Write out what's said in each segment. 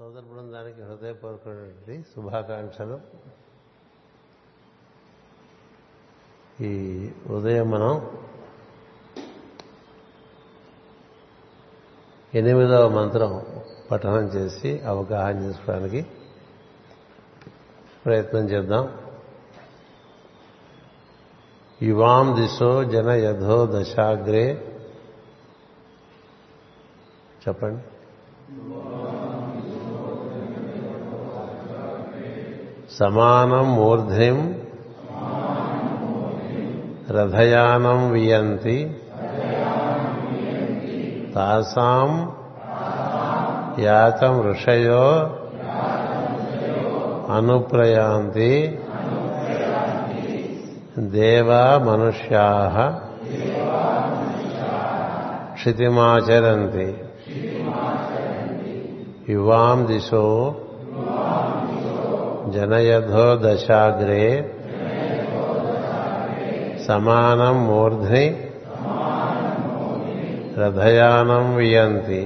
సోదర బృందానికి హృదయపూర్వకమైనటువంటి శుభాకాంక్షలు. ఈ ఉదయం మనం ఎనిమిదవ మంత్రం పఠనం చేసి అవగాహన చేసుకోవడానికి ప్రయత్నం చేద్దాం. యువాం దిశో జన యథో దశాగ్రే. చెప్పండి. సమానం మూర్ధ్నిం రథయానం వియంతి తాసాం యాతం ఋషయో అనుప్రయాంతి దేవా మనుష్యా క్షితిమాచరంతి యువాం దిశో జనయధో దశాగ్రే సమానం మూర్ధ్ని రథయానం వియంతి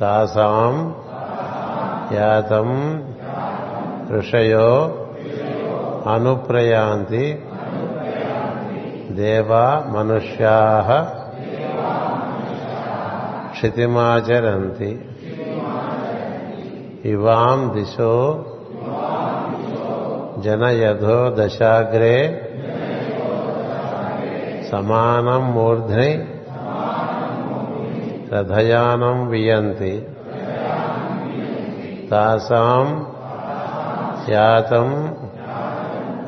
తాసాం యాతం ఋషయో అనుప్రయాంతి దేవా మనుష్యా క్షితిమాచరంతి ఇవాం దిశో జనయథో దశాగ్రే సమానం మూర్ధ్ని రథయానం వియంతి తాసాం యాతం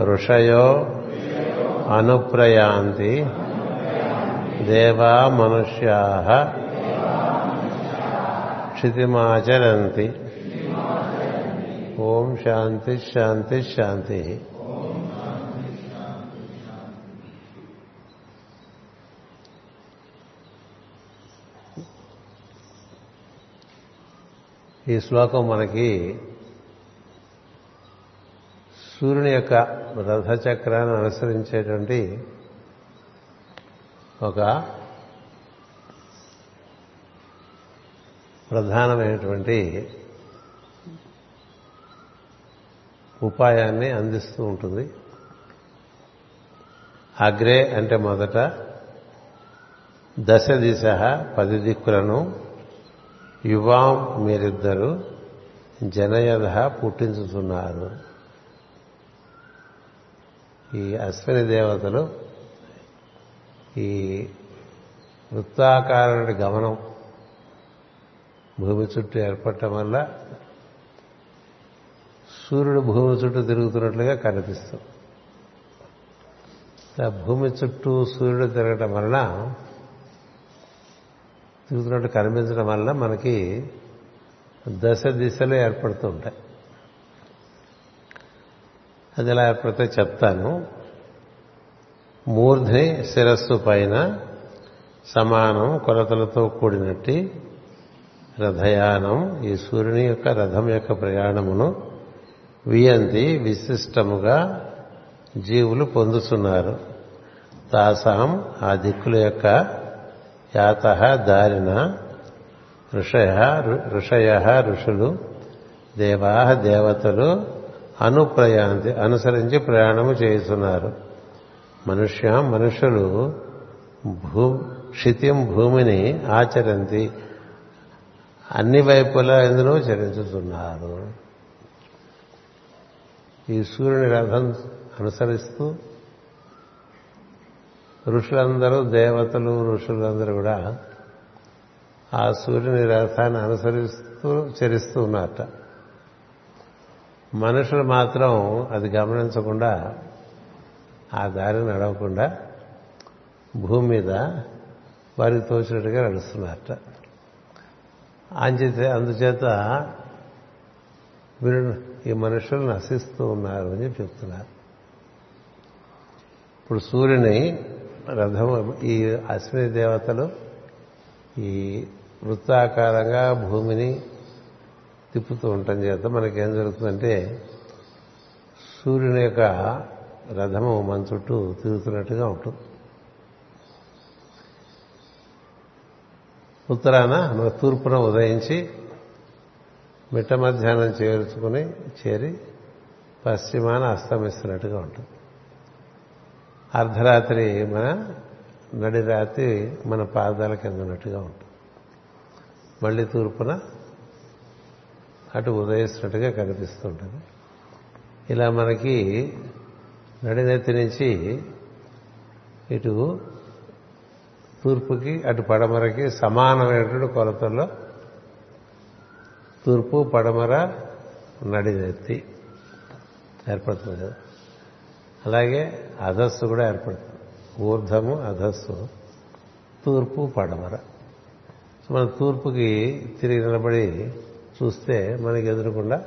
ఋషయో అనుప్రయాంతి దేవా మనుష్యా క్షితిమాచరంతి ఓం శాంతి శాంతి శాంతి. ఈ శ్లోకం మనకి సూర్యుని యొక్క రథచక్రాన్ని అనుసరించేటువంటి ఒక ప్రధానమైనటువంటి ఉపాయాన్ని అందిస్తూ ఉంటుంది. అగ్రే అంటే మొదట దశ దిశ పది దిక్కులను యువాం మీరిద్దరు జనయధ పుట్టించుతున్నారు. ఈ అశ్విని దేవతలు ఈ వృత్తాకారుడి గమనం భూమి చుట్టూ ఏర్పడటం వల్ల సూర్యుడు భూమి చుట్టూ తిరుగుతున్నట్లుగా కనిపిస్తుంది. భూమి చుట్టూ సూర్యుడు తిరగటం వలన తిరుగుతున్నట్టు కనిపించడం వల్ల మనకి దశ దిశలు ఏర్పడుతూ ఉంటాయి. అది ఎలా ఏర్పడితే చెప్తాను. మూర్ధ్ని శిరస్సు పైన సమానం కొలతలతో కూడినట్టి రథయానం ఈ సూర్యుని యొక్క రథం యొక్క ప్రయాణమును వియంతి విశిష్టముగా జీవులు పొందుతున్నారు తాసాం ఆ దిక్కుల యొక్క యాత దారిన ఋషయ ఋషయ ఋషులు దేవా దేవతలు అనుప్రయాంతి అనుసరించి ప్రయాణము చేస్తున్నారు మనుష్య మనుషులు భూ క్షితిం భూమిని ఆచరంతి అన్ని వైపులా ఎందులో చరించుతున్నారు ఈ సూర్యుని రథం అనుసరిస్తూ ఋషులందరూ దేవతలు ఋషులందరూ కూడా ఆ సూర్యుని రథాన్ని అనుసరిస్తూ చరిస్తూ ఉన్నారట. మనుషులు మాత్రం అది గమనించకుండా ఆ దారి నడవకుండా భూమి మీద వారికి తోచినట్టుగా నడుస్తున్నారట. అంచేత అందుచేత మీరు ఈ మనుషులు నశిస్తూ ఉన్నారు అని చెప్తున్నారు. ఇప్పుడు సూర్యుని రథం ఈ అశ్విని దేవతలు ఈ వృత్తాకారంగా భూమిని తిప్పుతూ ఉండటం చేత మనకేం జరుగుతుందంటే సూర్యుని యొక్క రథము మన చుట్టూ తిరుగుతున్నట్టుగా ఉంటుంది. ఉత్తరాన మన తూర్పున ఉదయించి మిట్ట మధ్యాహ్నం చేర్చుకుని చేరి పశ్చిమాన అస్తమిస్తున్నట్టుగా ఉంటుంది. అర్ధరాత్రి మన నడి రాత్రి మన పాదాల కింద ఉన్నట్టుగా ఉంటుంది. మళ్ళీ తూర్పున అటు ఉదయిస్తున్నట్టుగా కనిపిస్తుంటుంది ఇలా మనకి నడినెత్తి నుంచి ఇటు తూర్పుకి అటు పడమరకి సమానమైనటువంటి కొలతల్లో తూర్పు పడమర నడినెత్తి ఏర్పడుతుంది కదా. అలాగే అధస్సు కూడా ఏర్పడుతుంది. ఊర్ధము అధస్సు తూర్పు పడమర. మన తూర్పుకి తిరిగి నిలబడి చూస్తే మనకి ఎదురకుండా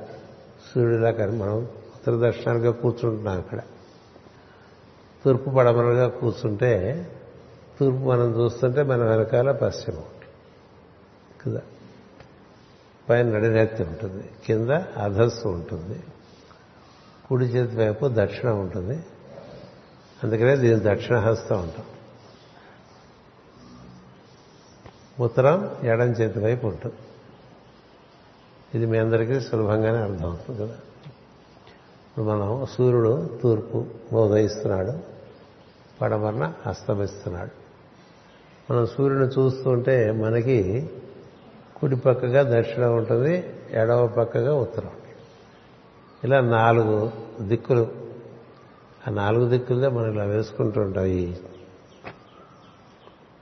సూర్యుడిలా కానీ మనం ఉత్తర దక్షిణాలుగా కూర్చుంటున్నాం అక్కడ తూర్పు పడమరగా కూర్చుంటే తూర్పు మనం చూస్తుంటే మన వెనకాల పశ్చిమం. కదా. పైన నడినెత్తి ఉంటుంది. కింద అధస్సు ఉంటుంది. కుడి చేతి వైపు దక్షిణ ఉంటుంది. అందుకనే దీని దక్షిణహస్తం ఉంటాం ఉత్తరం ఎడం చేతి వైపు ఉంటుంది. ఇది మీ అందరికీ సులభంగానే అర్థమవుతుంది కదా. ఇప్పుడు మనం సూర్యుడు తూర్పు ఉదయిస్తున్నాడు పడమరణ అస్తమిస్తున్నాడు. మనం సూర్యుని చూస్తుంటే మనకి కుడి పక్కగా దక్షిణం ఉంటుంది ఎడవ పక్కగా ఉత్తరం. ఇలా నాలుగు దిక్కులు. ఆ నాలుగు దిక్కులే మనం ఇలా వేసుకుంటూ ఉంటాం. ఈ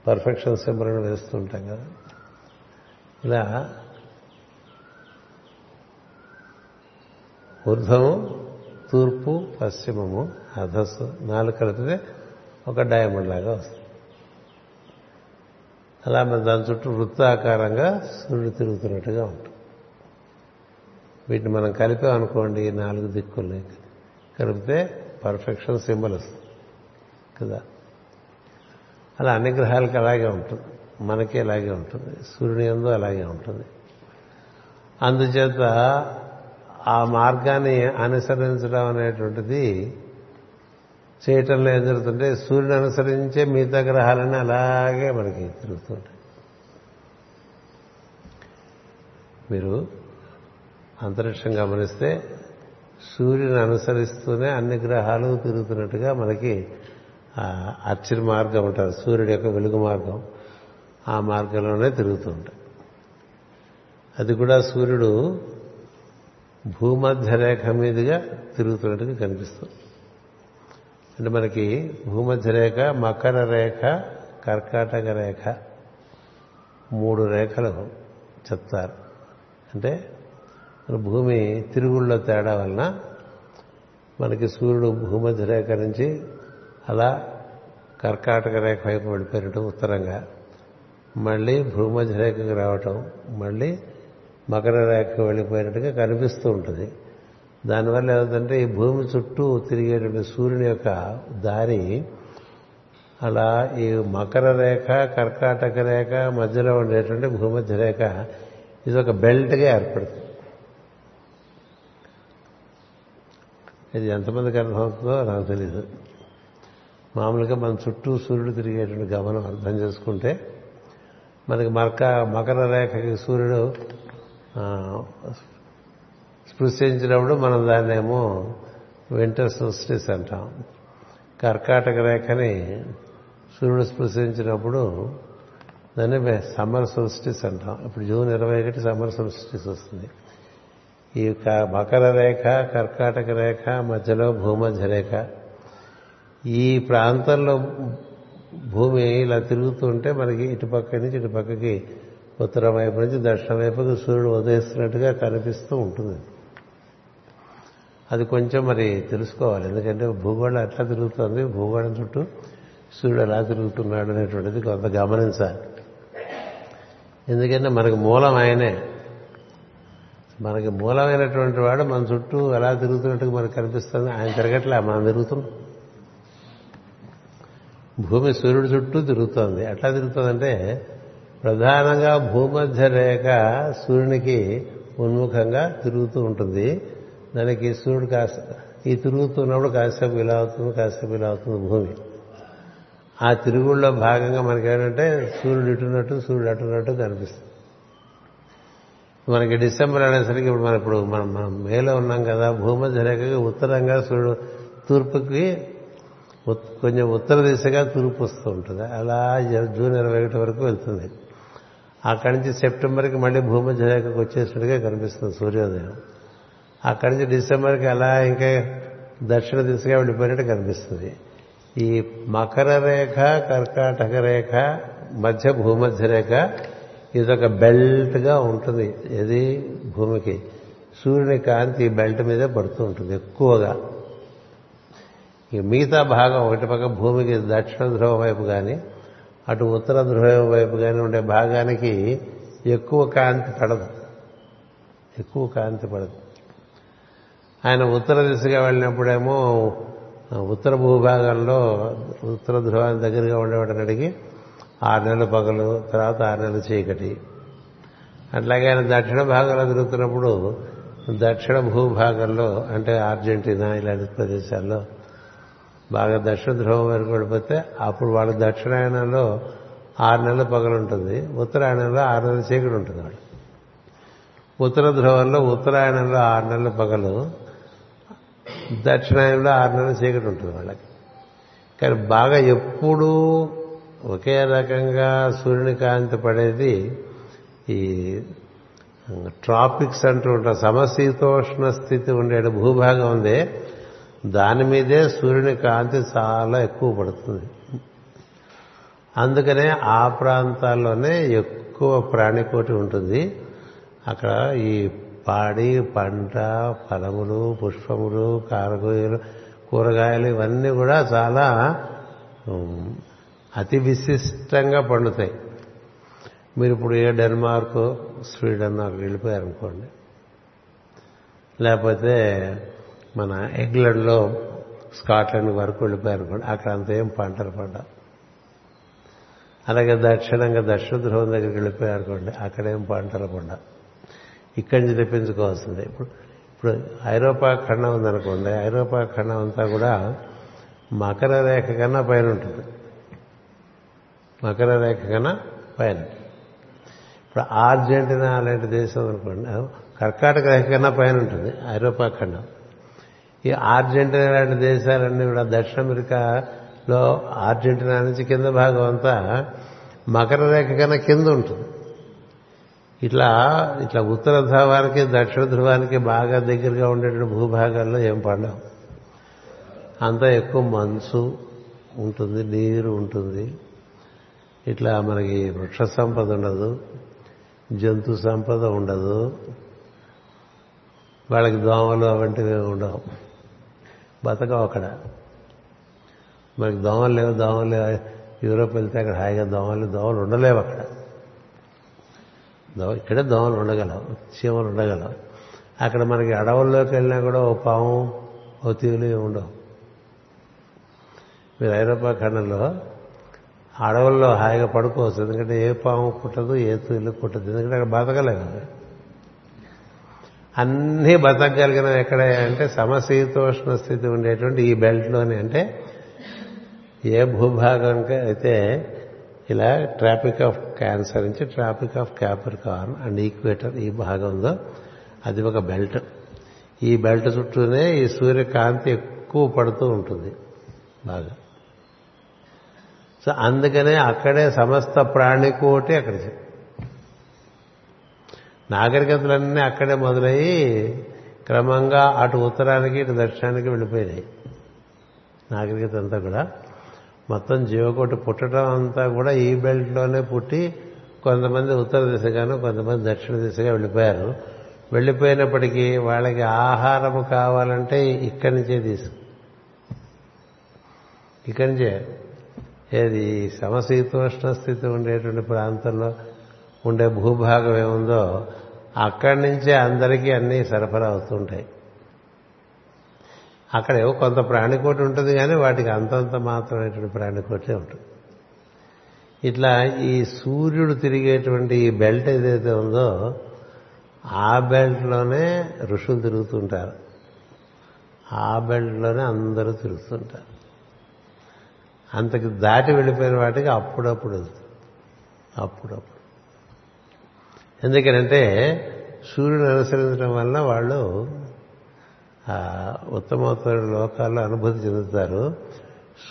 పర్ఫెక్షన్ సింబల్ని వేస్తూ ఉంటాం కదా. ఇలా ఊర్ధము తూర్పు పశ్చిమము అధస్సు నాలుగు కలిపితే ఒక డైమండ్ లాగా వస్తుంది. అలా మన దాని చుట్టూ వృత్తాకారంగా సూర్యుడు తిరుగుతున్నట్టుగా ఉంటుంది. వీటిని మనం కలిపామనుకోండి నాలుగు దిక్కుల్ని కలిపితే పర్ఫెక్షన్ సింబల్ వస్తుంది. కదా? అలా అన్ని గ్రహాలకి అలాగే ఉంటుంది. మనకి అలాగే ఉంటుంది. సూర్యుని ఎందు అలాగే ఉంటుంది. అందుచేత ఆ మార్గాన్ని అనుసరించడం అనేటువంటిది చేయటంలో ఏం జరుగుతుంటే సూర్యుని అనుసరించే మిగతా గ్రహాలన్నీ అలాగే మనకి తిరుగుతుంటాయి మీరు అంతరిక్షం గమనిస్తే సూర్యుని అనుసరిస్తూనే అన్ని గ్రహాలు తిరుగుతున్నట్టుగా మనకి అర్చిన మార్గం ఉంటారు సూర్యుడి యొక్క వెలుగు మార్గం ఆ మార్గంలోనే తిరుగుతూ ఉంటాయి. అది కూడా సూర్యుడు భూమధ్య రేఖ మీదుగా తిరుగుతున్నట్టుగా కనిపిస్తుంది. అంటే మనకి భూమధ్య రేఖ మకర రేఖ కర్కాటక రేఖ మూడు రేఖలు చెప్తారు. అంటే మన భూమి తిరుగుళ్ళ తేడా వలన మనకి సూర్యుడు భూమధ్య రేఖ నుంచి అలా కర్కాటక రేఖ వైపు వెళ్ళిపోయినట్టు ఉత్తరంగా మళ్ళీ భూమధ్య రేఖకు రావటం మళ్ళీ మకర రేఖకు వెళ్ళిపోయినట్టుగా కనిపిస్తూ ఉంటుంది. దానివల్ల ఏమిటంటే ఈ భూమి చుట్టూ తిరిగేటువంటి సూర్యుని యొక్క దారి అలా ఈ మకర రేఖ కర్కాటక రేఖ మధ్యలో ఉండేటువంటి భూమధ్య రేఖ ఇది ఒక బెల్ట్గా ఏర్పడుతుంది. ఇది ఎంతమందికి అర్థమవుతుందో నాకు తెలియదు మామూలుగా మన చుట్టూ సూర్యుడు తిరిగేటువంటి గమనం అర్థం చేసుకుంటే మనకి మరక మకర రేఖకి సూర్యుడు స్పృశించినప్పుడు మనం దాన్నేమో వింటర్ సోల్స్టిస్ అంటాం. కర్కాటక రేఖని సూర్యుడు స్పృశించినప్పుడు దాన్ని సమ్మర్ సోల్స్టిస్ అంటాం. ఇప్పుడు జూన్ ఇరవై ఒకటి సమ్మర్ సోల్స్టిస్ వస్తుంది. ఈ మకర రేఖ కర్కాటక రేఖ మధ్యలో భూమధ్య రేఖ. ఈ ప్రాంతంలో భూమి ఇలా తిరుగుతుంటే మనకి ఇటుపక్క నుంచి ఇటుపక్కకి ఉత్తరం వైపు నుంచి దక్షిణ వైపుకి సూర్యుడు ఉదయిస్తున్నట్టుగా కనిపిస్తూ ఉంటుంది. అది కొంచెం మరి తెలుసుకోవాలి. ఎందుకంటే భూగోళం ఎట్లా తిరుగుతుంది? భూగోళం చుట్టూ సూర్యుడు ఎలా తిరుగుతున్నాడు అనేటువంటిది కొంత గమనించాలి. ఎందుకంటే మనకు మూలం ఆయనే. మనకి మూలమైనటువంటి వాడు మన చుట్టూ ఎలా తిరుగుతున్నట్టుగా మనకు కనిపిస్తుంది. ఆయన తిరగట్లే మనం తిరుగుతున్నాం. భూమి సూర్యుడు చుట్టూ తిరుగుతోంది. ఎట్లా తిరుగుతుందంటే ప్రధానంగా భూమధ్య రేఖ సూర్యునికి ఉన్ముఖంగా తిరుగుతూ ఉంటుంది. దానికి సూర్యుడు కాస్త ఈ తిరుగుతున్నప్పుడు కాసేపు ఇలా అవుతుంది కాసేపు ఇలా అవుతుంది భూమి. ఆ తిరుగుళ్ళలో భాగంగా మనకేంటంటే సూర్యుడు ఇటున్నట్టు సూర్యుడు అటున్నట్టు కనిపిస్తుంది. మనకి డిసెంబర్ అనేసరికి ఇప్పుడు మనం ఇప్పుడు మనం మనం మేలో ఉన్నాం కదా భూమధ్య రేఖగా ఉత్తరంగా సూర్యుడు తూర్పుకి కొంచెం ఉత్తర దిశగా తూర్పు వస్తూ ఉంటుంది. అలా జూన్ ఇరవై ఒకటి వరకు వెళ్తుంది. అక్కడి నుంచి సెప్టెంబర్కి మళ్ళీ భూమధ్య రేఖకు వచ్చేసినట్టుగా కనిపిస్తుంది సూర్యోదయం. అక్కడి నుంచి డిసెంబర్కి అలా ఇంకా దక్షిణ దిశగా వెళ్ళిపోయినట్టు కనిపిస్తుంది. ఈ మకర రేఖ కర్కాటక రేఖ మధ్య భూమధ్య రేఖ ఇదొక బెల్ట్గా ఉంటుంది. ఇది భూమికి. సూర్యుని కాంతి ఈ బెల్ట్ మీదే పడుతూ ఉంటుంది ఎక్కువగా. ఈ మిగతా భాగం ఒకటి పక్క భూమికి దక్షిణ ధ్రువం వైపు కానీ అటు ఉత్తర ధ్రువం వైపు కానీ ఉండే భాగానికి ఎక్కువ కాంతి పడదు. ఎక్కువ కాంతి పడదు. ఆయన ఉత్తర దిశగా వెళ్ళినప్పుడేమో ఉత్తర భూభాగంలో ఉత్తర ధ్రువానికి దగ్గరగా ఉండేవాడిని అడిగి ఆరు నెలలు పగలు తర్వాత ఆరు నెలలు చీకటి. అట్లాగే ఆయన దక్షిణ భాగంలో తిరుగుతున్నప్పుడు దక్షిణ భూభాగంలో అంటే అర్జెంటీనా ఇలాంటి ప్రదేశాల్లో బాగా దక్షిణ ధ్రువం వరకు వెళ్ళిపోతే అప్పుడు వాళ్ళ దక్షిణాయనంలో ఆరు నెలలు పగలు ఉంటుంది. ఉత్తరాయణంలో ఆరు నెలలు చీకటి ఉంటుంది వాళ్ళు ఉత్తర ధ్రువంలో ఉత్తరాయణంలో ఆరు నెలలు పగలు దక్షిణాయంలో ఆరు నెలలు చీకటి ఉంటుంది వాళ్ళకి. కానీ బాగా ఎప్పుడూ ఒకే రకంగా సూర్యుని కాంతి పడేది ఈ ట్రాపిక్స్ అంటూ ఉంటాం సమశీతోష్ణ స్థితి ఉండే భూభాగం ఉంది. దాని మీదే సూర్యుని కాంతి చాలా ఎక్కువ పడుతుంది. అందుకనే ఆ ప్రాంతాల్లోనే ఎక్కువ ప్రాణికోటి ఉంటుంది. అక్కడ ఈ పాడి పంట ఫలములు పుష్పములు కారగూయలు కూరగాయలు ఇవన్నీ కూడా చాలా అతి విశిష్టంగా పండుతాయి. మీరు ఇప్పుడు ఏ డెన్మార్క్ స్వీడన్ అక్కడ వెళ్ళిపోయారనుకోండి. లేకపోతే మన ఇంగ్లండ్లో స్కాట్లాండ్ వరకు వెళ్ళిపోయారనుకోండి అక్కడ అంత ఏం పంటలు పండ. అలాగే దక్షిణంగా దక్షిణ ధ్రువం దగ్గరికి వెళ్ళిపోయారనుకోండి అక్కడేం పంటలు పండ. ఇక్కడి నుంచి తెప్పించుకోవాల్సిందే. ఇప్పుడు ఇప్పుడు ఐరోపా ఖండం ఉందనుకోండి ఐరోపా ఖండం అంతా కూడా మకర రేఖ కన్నా పైన ఉంటుంది. మకర రేఖ కన్నా పైన. ఇప్పుడు ఆర్జెంటీనా అలాంటి దేశం అనుకోండి కర్కాటక రేఖ కన్నా పైన ఉంటుంది ఐరోపా ఖండం. ఈ అర్జెంటీనా లాంటి దేశాలన్నీ కూడా దక్షిణ అమెరికాలో అర్జెంటీనా నుంచి కింద భాగం అంతా మకర రేఖ కన్నా కింద ఉంటుంది. ఇట్లా ఇట్లా ఉత్తర ధ్రువానికి దక్షిణ ధ్రువానికి బాగా దగ్గరగా ఉండేటువంటి భూభాగాల్లో ఏం పండవు. అంతా ఎక్కువ మంచు ఉంటుంది నీరు ఉంటుంది. ఇట్లా మనకి వృక్ష సంపద ఉండదు జంతు సంపద ఉండదు. వాళ్ళకి దోమలు అవంటివి ఉండవు. బతకం అక్కడ. మనకి దోమలు లేవు దోమలు లేవు. యూరోప్ వెళ్తే అక్కడ హాయిగా దోమలు దోమలు ఉండలేవు అక్కడ. ఇక్కడ దోమలు ఉండగలవు చీమలు ఉండగలవు అక్కడ మనకి అడవుల్లోకి వెళ్ళినా కూడా ఓ పాము ఓ తీవులు ఉండవు. మీరు ఐరోపా ఖండంలో అడవుల్లో హాయిగా పడుకోవచ్చు. ఎందుకంటే ఏ పాము పుట్టదు ఏ తీలు పుట్టదు. ఎందుకంటే అక్కడ బతకలేవు అన్నీ బతకగలిగిన ఎక్కడ అంటే సమశీతోష్ణ స్థితి ఉండేటువంటి ఈ బెల్ట్లోనే. అంటే ఏ భూభాగం అయితే ఇలా ట్రాఫిక్ ఆఫ్ క్యాన్సర్ నుంచి tropic of Capricorn and equator ఈ భాగంలో అది ఒక బెల్ట్. ఈ బెల్ట్ చుట్టూనే ఈ సూర్యకాంతి ఎక్కువ పడుతూ ఉంటుంది బాగా. సో అందుకనే అక్కడే సమస్త ప్రాణికోటి అక్కడ నాగరికతలన్నీ అక్కడే మొదలయ్యి క్రమంగా అటు ఉత్తరానికి ఇటు దక్షిణానికి వెళ్ళిపోయినాయి. నాగరికత అంతా కూడా మొత్తం జీవకోటి పుట్టడం అంతా కూడా ఈ బెల్ట్లోనే పుట్టి కొంతమంది ఉత్తర దిశగాను కొంతమంది దక్షిణ దిశగా వెళ్ళిపోయారు. వెళ్ళిపోయినప్పటికీ వాళ్ళకి ఆహారం కావాలంటే ఇక్కడి నుంచే తీసు. ఇక్కడి నుంచే. ఏది సమశీతోష్ణ స్థితి ఉండేటువంటి ప్రాంతంలో ఉండే భూభాగం ఏముందో అక్కడి నుంచే అందరికీ అన్నీ సరఫరా అవుతుంటాయి. అక్కడ ఏవో కొంత ప్రాణికోటి ఉంటుంది కానీ వాటికి అంతంత మాత్రమైనటువంటి ప్రాణికోటే ఉంటుంది. ఇట్లా ఈ సూర్యుడు తిరిగేటువంటి ఈ బెల్ట్ ఏదైతే ఉందో ఆ బెల్ట్లోనే ఋషులు తిరుగుతుంటారు. ఆ బెల్ట్లోనే అందరూ తిరుగుతుంటారు. అంతకు దాటి వెళ్ళిపోయిన వాటికి అప్పుడప్పుడు వెళ్తుంది అప్పుడప్పుడు. ఎందుకనంటే సూర్యుని అనుసరించడం వలన వాళ్ళు ఉత్తమోత్తర లోకాల్లో అనుభూతి చెందుతారు.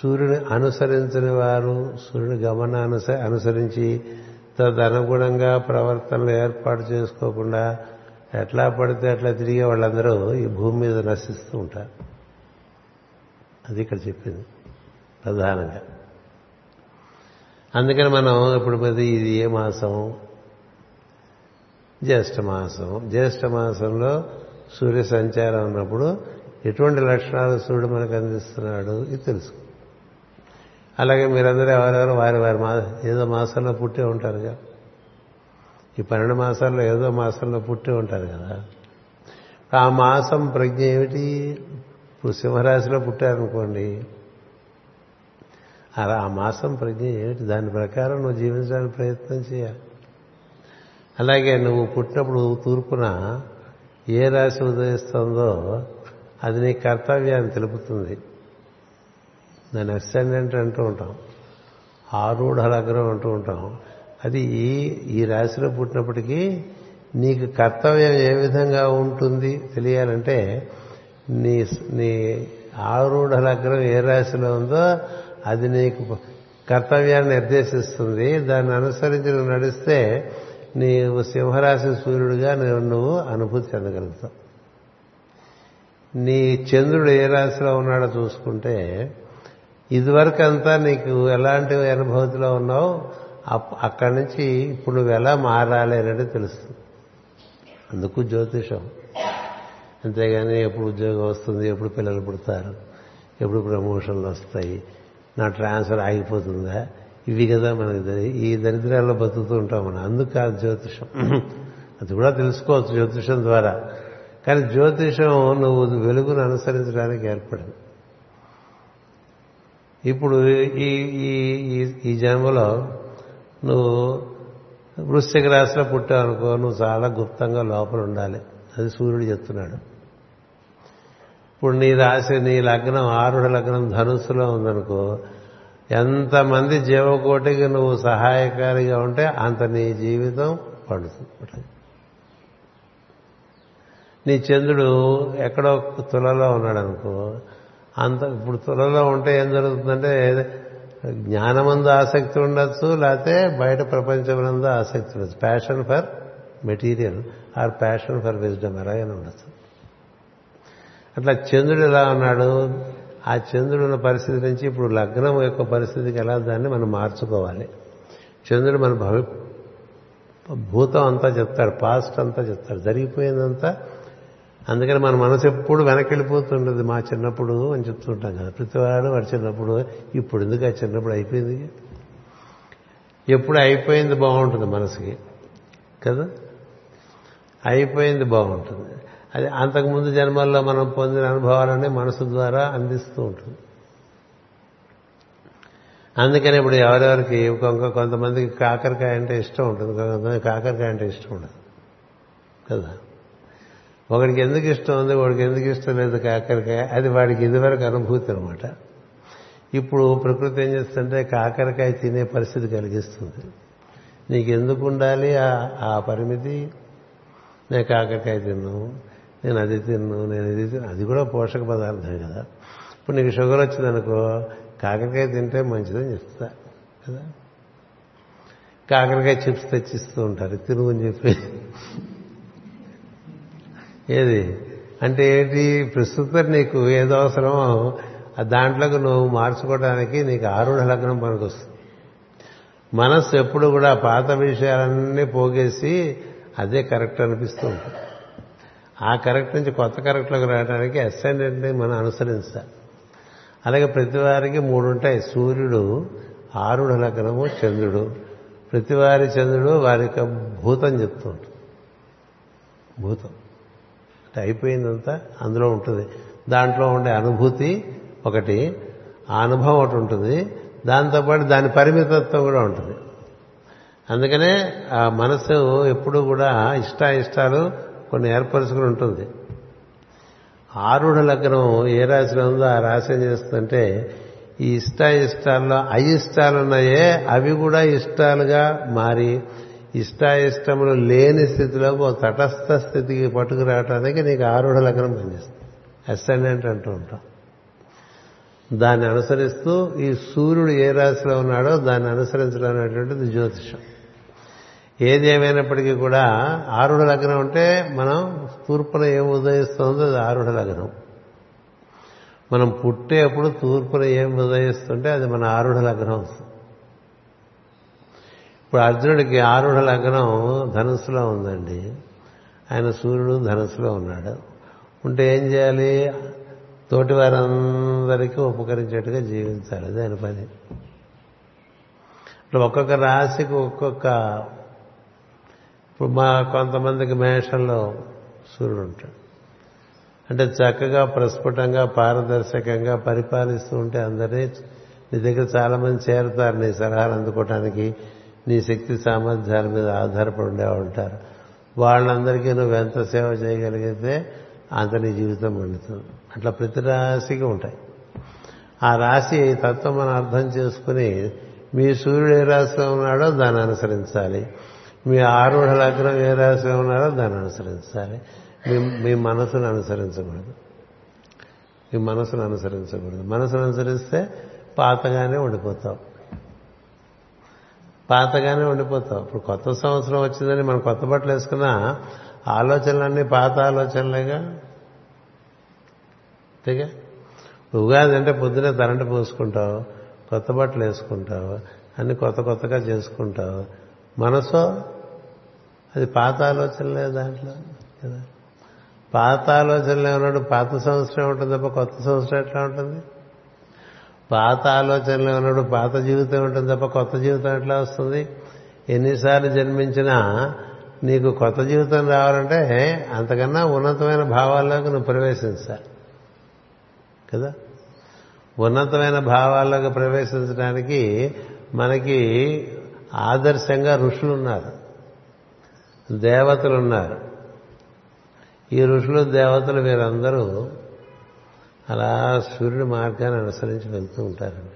సూర్యుని అనుసరించని వారు సూర్యుని గమన అనుస అనుసరించి తదనుగుణంగా ప్రవర్తనలు ఏర్పాటు చేసుకోకుండా ఎట్లా పడితే అట్లా తిరిగే వాళ్ళందరూ ఈ భూమి మీద నశిస్తూ ఉంటారు. అది ఇక్కడ చెప్పింది ప్రధానంగా. అందుకని మనం ఇప్పుడు మరి ఇది ఏ మాసం? జ్యేష్ఠ మాసం. జ్యేష్ఠ మాసంలో సూర్య సంచారం ఉన్నప్పుడు ఎటువంటి లక్షణాలు సూర్యుడు మనకు అందిస్తున్నాడు ఇది తెలుసు. అలాగే మీరందరూ ఎవరెవరు వారి వారి మా ఏదో మాసంలో పుట్టే ఉంటారు కదా. ఈ పన్నెండు మాసాల్లో ఏదో మాసంలో పుట్టి ఉంటారు కదా. ఆ మాసం ప్రజ్ఞ ఏమిటి? ఇప్పుడు సింహరాశిలో పుట్టారనుకోండి. అలా ఆ మాసం ప్రజ్ఞ ఏమిటి? దాని ప్రకారం నువ్వు జీవించడానికి ప్రయత్నం చేయాలి. అలాగే నువ్వు పుట్టినప్పుడు తూర్పున ఏ రాశి ఉదయిస్తుందో అది నీ కర్తవ్యాన్ని తెలుపుతుంది. దాని అసెండెంట్ అంటూ ఉంటాం. ఆరూఢ లగ్నం అంటూ ఉంటాం. అది ఈ ఈ రాశిలో పుట్టినప్పటికీ నీకు కర్తవ్యం ఏ విధంగా ఉంటుంది తెలియాలంటే నీ నీ ఆరూఢ లగ్నం ఏ రాశిలో ఉందో అది నీకు కర్తవ్యాన్ని నిర్దేశిస్తుంది. దాన్ని అనుసరించి నువ్వు నడిస్తే నీవు సింహరాశి సూర్యుడిగా నువ్వు నువ్వు అనుభూతి చెందగలుగుతావు. నీ చంద్రుడు ఏ రాశిలో ఉన్నాడో చూసుకుంటే ఇదివరకంతా నీకు ఎలాంటి అనుభూతిలో ఉన్నావు? అక్కడి నుంచి ఇప్పుడు నువ్వు ఎలా మారాలి అనేది తెలుస్తుంది. అందుకు జ్యోతిషం. అంతేగాని ఎప్పుడు ఉద్యోగం వస్తుంది ఎప్పుడు పిల్లలు పుడతారు ఎప్పుడు ప్రమోషన్లు వస్తాయి నా ట్రాన్స్ఫర్ ఆగిపోతుందా? ఇవి కదా మనకి ఈ దరిద్రాల్లో బతుకుతూ ఉంటాం మనం. అందుకు కాదు జ్యోతిషం. అది కూడా తెలుసుకోవచ్చు జ్యోతిషం ద్వారా. కానీ జ్యోతిషం నువ్వు వెలుగును అనుసరించడానికి ఏర్పడింది. ఇప్పుడు ఈ ఈ ఈ జన్మలో నువ్వు వృశ్చిక రాశిలో పుట్టావు అనుకో నువ్వు చాలా గుప్తంగా లోపల ఉండాలి. అది సూర్యుడు చెప్తున్నాడు. ఇప్పుడు నీ రాశి నీ లగ్నం ఆరుడ లగ్నం ధనుస్సులో ఉందనుకో ఎంతమంది జీవకోటికి నువ్వు సహాయకారిగా ఉంటే అంత నీ జీవితం పడుతుంది. నీ చంద్రుడు ఎక్కడో తులలో ఉన్నాడు అనుకో అంత ఇప్పుడు తులలో ఉంటే ఏం జరుగుతుందంటే జ్ఞానమందు ఆసక్తి ఉండొచ్చు లేకపోతే బయట ప్రపంచమందు ఆసక్తి ఉండొచ్చు. Passion for material or passion for wisdom ఎలాగైనా ఉండొచ్చు. అట్లా చంద్రుడు ఎలా ఉన్నాడు? ఆ చంద్రుడు ఉన్న పరిస్థితి నుంచి ఇప్పుడు లగ్నం యొక్క పరిస్థితికి ఎలా దాన్ని మనం మార్చుకోవాలి? చంద్రుడు మన భవి భూతం అంతా చెప్తాడు పాస్ట్ అంతా చెప్తాడు జరిగిపోయిందంతా. అందుకని మన మనసు ఎప్పుడు వెనక్కి వెళ్ళిపోతుంటుంది మా చిన్నప్పుడు అని చెప్తుంటాం కదా. ప్రతివాడు వాడు చిన్నప్పుడు ఇప్పుడు ఎందుకు ఆ చిన్నప్పుడు అయిపోయింది? ఎప్పుడు అయిపోయింది బాగుంటుంది మనసుకి కదా? అయిపోయింది బాగుంటుంది. అది అంతకుముందు జన్మల్లో మనం పొందిన అనుభవాలన్నీ మనసు ద్వారా అందిస్తూ ఉంటుంది. అందుకని ఇప్పుడు ఎవరెవరికి కొంతమందికి కాకరకాయ అంటే ఇష్టం ఉంటుంది. కొంతమంది కాకరకాయ అంటే ఇష్టం ఉండదు. కదా? ఒకడికి ఎందుకు ఇష్టం ఉంది? వాడికి ఎందుకు ఇష్టం లేదు కాకరకాయ? అది వాడికి ఇదివరకు అనుభూతి అనమాట ఇప్పుడు ప్రకృతి ఏం చేస్తుంటే కాకరకాయ తినే పరిస్థితి కలిగిస్తుంది. నీకు ఎందుకు ఉండాలి ఆ పరిమితి? నేను కాకరకాయ తిన్నాను నేను అది తిన్ను నేను ఇది తిన్ను. అది కూడా పోషక పదార్థం కదా. ఇప్పుడు నీకు షుగర్ వచ్చిందనుకో కాకరకాయ తింటే మంచిదని చెప్తా కదా. కాకరకాయ చిప్స్ తెచ్చిస్తూ ఉంటారు తిరుగు అని చెప్పి. ఏది? అంటే ఏంటి? ప్రస్తుతం నీకు ఏదో అవసరమో దాంట్లోకి నువ్వు మార్చుకోవడానికి నీకు ఆరుఢ లగ్నం పనికొస్తుంది. మనస్సు ఎప్పుడు కూడా పాత విషయాలన్నీ పోగేసి అదే కరెక్ట్ అనిపిస్తూ ఉంటుంది. ఆ కరెక్ట్ నుంచి కొత్త కరెక్ట్లోకి రావడానికి అసెండెంట్ని మనం అనుసరించాలి. అలాగే ప్రతి వారికి మూడు ఉంటాయి. సూర్యుడు ఆరుడు లగ్నము చంద్రుడు. ప్రతివారి చంద్రుడు వారి యొక్క భూతం చెప్తూ ఉంటుంది భూతం. అంటే అయిపోయిందంతా అందులో ఉంటుంది. దాంట్లో ఉండే అనుభూతి ఒకటి ఆ అనుభవం ఒకటి ఉంటుంది. దాంతోపాటు దాని పరిమితత్వం కూడా ఉంటుంది. అందుకనే ఆ మనసు ఎప్పుడు కూడా ఇష్టాయిష్టాలు కొన్ని ఏర్పరచుకుని ఉంటుంది. ఆరుఢ లగ్నం ఏ రాశిలో ఉందో ఆ రాశి ఏం చేస్తుందంటే ఈ ఇష్టాయిష్టాల్లో అయిష్టాలు ఉన్నాయే అవి కూడా ఇష్టాలుగా మారి ఇష్టాయిష్టములు లేని స్థితిలో ఓ తటస్థ స్థితికి పట్టుకురావటానికి నీకు ఆరుఢ లగ్నం పనిచేస్తుంది. అసెండెంట్ అంటూ ఉంటాం. దాన్ని అనుసరిస్తూ ఈ సూర్యుడు ఏ రాశిలో ఉన్నాడో దాన్ని అనుసరించడం అనేటువంటిది జ్యోతిషం. ఏది ఏమైనప్పటికీ కూడా ఆరుఢ లగ్నం అంటే మనం తూర్పున ఏం ఉదయిస్తుందో అది ఆరుడు లగ్నం. మనం పుట్టేప్పుడు తూర్పున ఏం ఉదయిస్తుంటే అది మన ఆరుఢ లగ్నం. ఇప్పుడు అర్జునుడికి ఆరుఢ లగ్నం ధనుసులో ఉందండి. ఆయన సూర్యుడు ధనుసులో ఉన్నాడు. ఉంటే ఏం చేయాలి? తోటి వారందరికీ ఉపకరించేట్టుగా జీవించాలి. అది ఆయన పని. ఇప్పుడు ఒక్కొక్క రాశికి ఒక్కొక్క ఇప్పుడు మా కొంతమందికి మేషంలో సూర్యుడు ఉంటాడు. అంటే చక్కగా ప్రస్ఫుటంగా పారదర్శకంగా పరిపాలిస్తూ ఉంటే అందరినీ నీ దగ్గర చాలామంది చేరుతారు నీ సలహాలు అందుకోవటానికి నీ శక్తి సామర్థ్యాల మీద ఆధారపడి ఉండేవాళ్ళు ఉంటారు. వాళ్ళందరికీ నువ్వు ఎంత సేవ చేయగలిగితే అంత నీ జీవితం పండుతుంది. అట్లా ప్రతి రాశికి ఉంటాయి. ఆ రాశి తత్వం మనం అర్థం చేసుకుని మీ సూర్యుడు ఏ రాశిలో ఉన్నాడో దాన్ని అనుసరించాలి. మీ ఆరుఢ లగ్నం ఏ రాశి ఉన్నారో దాన్ని అనుసరించాలి మీ మీ మనసును అనుసరించకూడదు. మీ మనసును అనుసరించకూడదు. మనసును అనుసరిస్తే పాతగానే ఉండిపోతావు. పాతగానే ఉండిపోతావు. ఇప్పుడు కొత్త సంవత్సరం వచ్చిందని మనం కొత్త బట్టలు వేసుకున్నా ఆలోచనలన్నీ పాత ఆలోచనలేగా? అంతేగా? ఉగాది అంటే పొద్దునే తరంట పోసుకుంటావు కొత్త బట్టలు వేసుకుంటావు అన్ని కొత్త కొత్తగా చేసుకుంటావు. మనసు అది పాత ఆలోచనలే దాంట్లో కదా? పాత ఆలోచనలు ఏమన్నాడు? పాత సంవత్సరం ఉంటుంది తప్ప కొత్త సంవత్సరం ఎట్లా ఉంటుంది? పాత ఆలోచనలు ఏమన్నాడు? పాత జీవితం ఉంటుంది తప్ప కొత్త జీవితం ఎట్లా వస్తుంది? ఎన్నిసార్లు జన్మించినా నీకు కొత్త జీవితం రావాలంటే అంతకన్నా ఉన్నతమైన భావాల్లోకి నువ్వు ప్రవేశించాలి కదా? ఉన్నతమైన భావాల్లోకి ప్రవేశించడానికి మనకి ఆదర్శంగా ఋషులు ఉన్నారు. దేవతలు ఉన్నారు ఈ ఋషులు దేవతలు వీరందరూ అలా సూర్యుడి మార్గాన్ని అనుసరించి వెళ్తూ ఉంటారండి.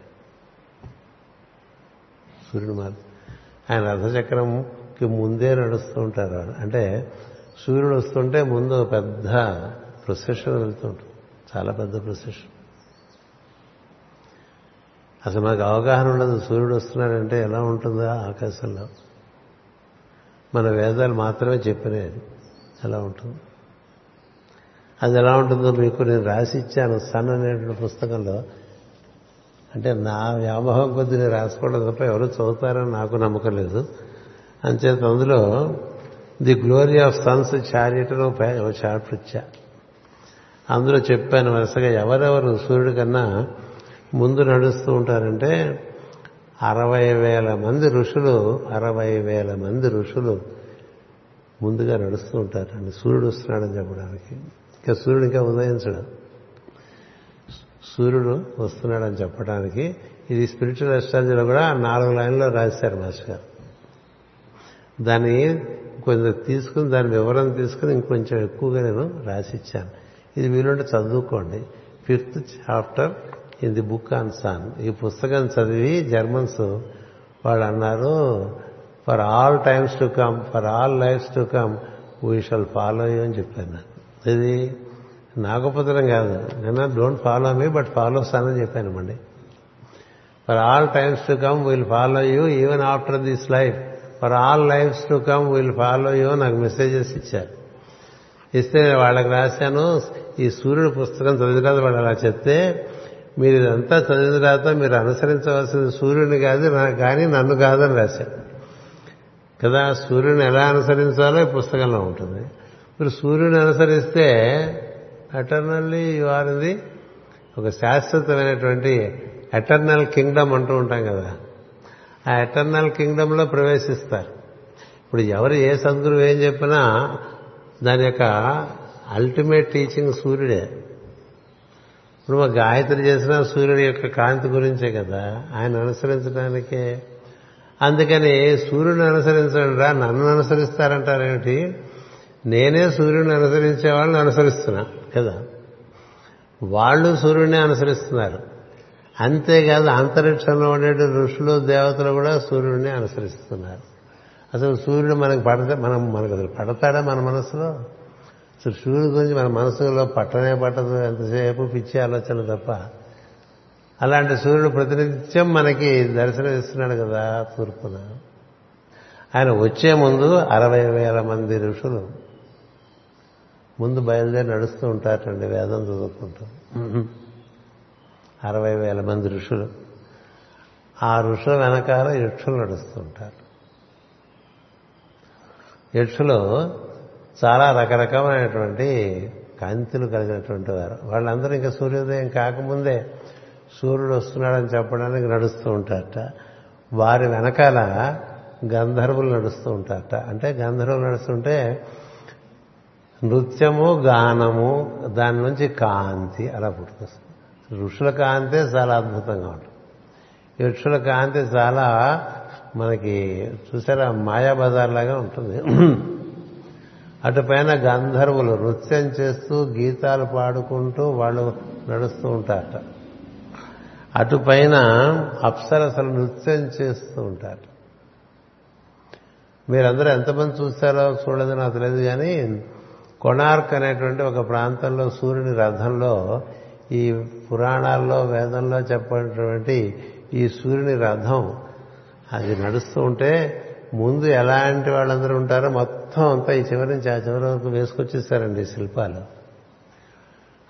సూర్యుడి మార్గం ఆయన రథచక్రంకి ముందే నడుస్తూ ఉంటారు అంటే సూర్యుడు వస్తుంటే ముందు పెద్ద ప్రొసెషన్ వెళ్తూ ఉంటుంది. చాలా పెద్ద ప్రొసెషన్ అసలు మాకు అవగాహన ఉండదు. సూర్యుడు వస్తున్నాడంటే ఎలా ఉంటుందో ఆకాశంలో. మన వేదాలు మాత్రమే చెప్పినాయి అలా ఉంటుంది. అది ఎలా ఉంటుందో మీకు నేను రాసి ఇచ్చాను సన్ అనేటువంటి పుస్తకంలో. అంటే నా వ్యామోహం కొద్ది నేను రాసుకోవడం తప్ప ఎవరు చదువుతారని నాకు నమ్మకం లేదు. అంచేత అందులో the glory of sun's chariot ఒక చాప్టర్ ఇచ్చా అందులో చెప్పాను వరుసగా ఎవరెవరు సూర్యుడి కన్నా ముందు నడుస్తూ ఉంటారంటే అరవై వేల మంది ఋషులు అరవై వేల మంది ఋషులు ముందుగా నడుస్తూ ఉంటారండి సూర్యుడు వస్తున్నాడని చెప్పడానికి. ఇంకా సూర్యుడు ఇంకా ఉదయించడం. సూర్యుడు వస్తున్నాడని చెప్పడానికి. ఇది స్పిరిచువల్ అస్ట్రాలజీలో కూడా నాలుగు లైన్లో రాశారు మాస్టర్ గారు. దాన్ని కొంచెం తీసుకుని దాని వివరణ తీసుకుని ఇంకొంచెం ఎక్కువగా నేను రాసిచ్చాను. ఇది వీలుంటే చదువుకోండి. Fifth chapter in the book on sun ఈ పుస్తకం చదివి జర్మన్స్ వాళ్ళు అన్నారు for all times to come for all lives to come we shall follow you అని చెప్పాను నాకు. ఇది నా గొప్పతనం కాదు. నేను don't follow me but follow sun అని చెప్పాను మండి for all times to come will follow you even after this life for all lives to come will follow you నాకు మెసేజెస్ ఇచ్చారు. ఇస్తే వాళ్ళకి రాశాను. ఈ సూర్యుడు పుస్తకం చదివిన కదా వాళ్ళు అలా చెప్తే మీరు ఇదంతా చదివిన తర్వాత మీరు అనుసరించవలసింది సూర్యుడిని కాదు కానీ నన్ను కాదని రాశాను కదా సూర్యుని ఎలా అనుసరించాలో ఈ పుస్తకంలో ఉంటుంది. మీరు సూర్యుని అనుసరిస్తే అటర్నల్లీ యు ఆర్ ఇది ఒక శాశ్వతమైనటువంటి ఎటర్నల్ కింగ్డమ్ అంటూ ఉంటాం కదా. ఆ ఎటర్నల్ కింగ్డంలో ప్రవేశిస్తారు. ఇప్పుడు ఎవరు ఏ సద్గురువు ఏం చెప్పినా దాని యొక్క అల్టిమేట్ టీచింగ్ సూర్యుడే. ఇప్పుడు మా గాయత్రి చేసిన సూర్యుడి యొక్క కాంతి గురించే కదా ఆయన అనుసరించడానికే. అందుకని సూర్యుని అనుసరించండి రా నన్ను అనుసరిస్తారంటారేమిటి? నేనే సూర్యుడిని అనుసరించే వాళ్ళని అనుసరిస్తున్నా కదా? వాళ్ళు సూర్యుడిని అనుసరిస్తున్నారు. అంతేకాదు అంతరిక్షంలో ఉండే ఋషులు దేవతలు కూడా సూర్యుడిని అనుసరిస్తున్నారు. అసలు సూర్యుడు మనకు పడతా మనం మనకు అసలు పడతాడా మన మనసులో? సూర్యుడి గురించి మన మనసులో పట్టనే పట్టదు ఎంతసేపు పిచ్చి ఆలోచన తప్ప. అలాంటి సూర్యుడు ప్రతినిత్యం మనకి దర్శనమిస్తున్నాడు కదా తూర్పున. ఆయన వచ్చే ముందు అరవై వేల మంది ఋషులు ముందు బయలుదేరి నడుస్తూ ఉంటారండి వేదం చదువుకుంటూ. అరవై వేల మంది ఋషులు. ఆ ఋషుల వెనకాల యక్షులు నడుస్తూ ఉంటారు. యక్షులు చాలా రకరకమైనటువంటి కాంతులు కలిగినటువంటి వారు. వాళ్ళందరూ ఇంకా సూర్యోదయం కాకముందే సూర్యుడు వస్తున్నాడని చెప్పడానికి నడుస్తూ ఉంటారట. వారి వెనకాల గంధర్వులు నడుస్తూ ఉంటారట. అంటే గంధర్వులు నడుస్తుంటే నృత్యము గానము దాని నుంచి కాంతి అలా పుట్టుకొస్తుంది. ఋషుల కాంతే చాలా అద్భుతంగా ఉంటుంది. యక్షుల కాంతి చాలా మనకి చూసారా మాయాబజార్ లాగా ఉంటుంది. అటుపైన గంధర్వులు నృత్యం చేస్తూ గీతాలు పాడుకుంటూ వాళ్ళు నడుస్తూ ఉంటారట. అటుపైన అప్సరసలు నృత్యం చేస్తూ ఉంటారు మీరందరూ ఎంతమంది చూస్తారో చూడదు నాకు తెలియదు కానీ కొనార్క్ అనేటువంటి ఒక ప్రాంతంలో సూర్యుని రథంలో ఈ పురాణాల్లో వేదంలో చెప్పినటువంటి ఈ సూర్యుని రథం అది నడుస్తూ ఉంటే ముందు ఎలాంటి వాళ్ళందరూ ఉంటారో మొత్తం అంతా ఈ చివరి నుంచి ఆ చివరి వరకు వేసుకొచ్చేసారండి శిల్పాలు.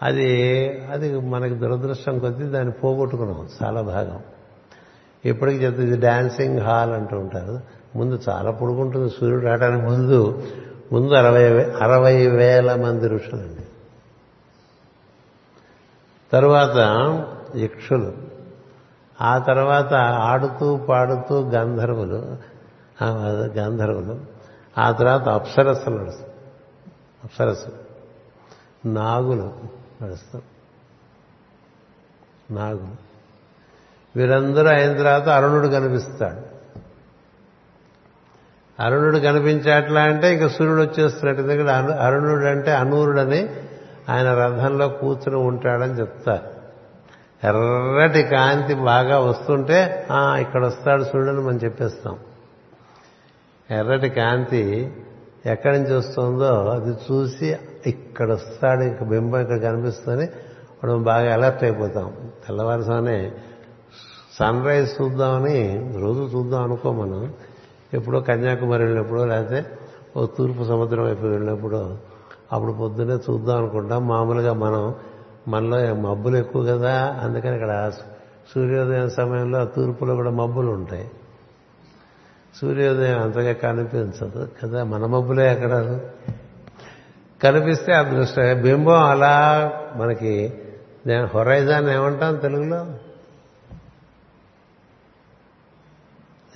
అది అది మనకి దురదృష్టం కొద్దీ దాన్ని పోగొట్టుకున్నాం. చాలా భాగం. ఇప్పటికి చెప్తే ఇది డాన్సింగ్ హాల్ అంటూ ఉంటారు. ముందు చాలా పొడుగుంటుంది. సూర్యుడు రావడానికి ముందు ముందు అరవై అరవై వేల మంది ఋషులండి. తరువాత యక్షులు. ఆ తర్వాత ఆడుతూ పాడుతూ గంధర్వులు గంధర్వులు. ఆ తర్వాత అప్సరస్సులు నడుస్తారు అప్సరస్సు. నాగులు నడుస్తాం. నాగులు. వీరందరూ అయిన తర్వాత అరుణుడు కనిపిస్తాడు. అరుణుడు కనిపించేట్లా అంటే ఇంకా సూర్యుడు వచ్చేస్తున్నట్టు ఎందుకంటే అరుణుడు అంటే అనూరుడని ఆయన రథంలో కూర్చుని ఉంటాడని చెప్తారు ఎర్రటి కాంతి బాగా వస్తుంటే ఇక్కడ వస్తాడు సూర్యుడని మనం చెప్పేస్తాం. ఎర్రటి కాంతి ఎక్కడి నుంచి వస్తుందో అది చూసి ఇక్కడ వస్తాడు ఇంక బింబం ఇక్కడ కనిపిస్తుంది మనం బాగా అలర్ట్ అయిపోతాం. తెల్లవారుసానే సన్ రైజ్ చూద్దామని రోజు చూద్దాం అనుకో మనం. ఎప్పుడో కన్యాకుమారి వెళ్ళినప్పుడు లేకపోతే ఓ తూర్పు సముద్రం వైపు వెళ్ళినప్పుడు అప్పుడు పొద్దున్నే చూద్దాం అనుకుంటాం. మామూలుగా మనం మనలో మబ్బులు ఎక్కువ కదా అందుకని ఇక్కడ సూర్యోదయం సమయంలో తూర్పులో కూడా మబ్బులు ఉంటాయి. సూర్యోదయం అంతగా కనిపించదు కదా మన మబ్బులే ఎక్కడ? కనిపిస్తే అదృష్ట. బింబం అలా మనకి హొరైజాన్ ఏమంటాం తెలుగులో?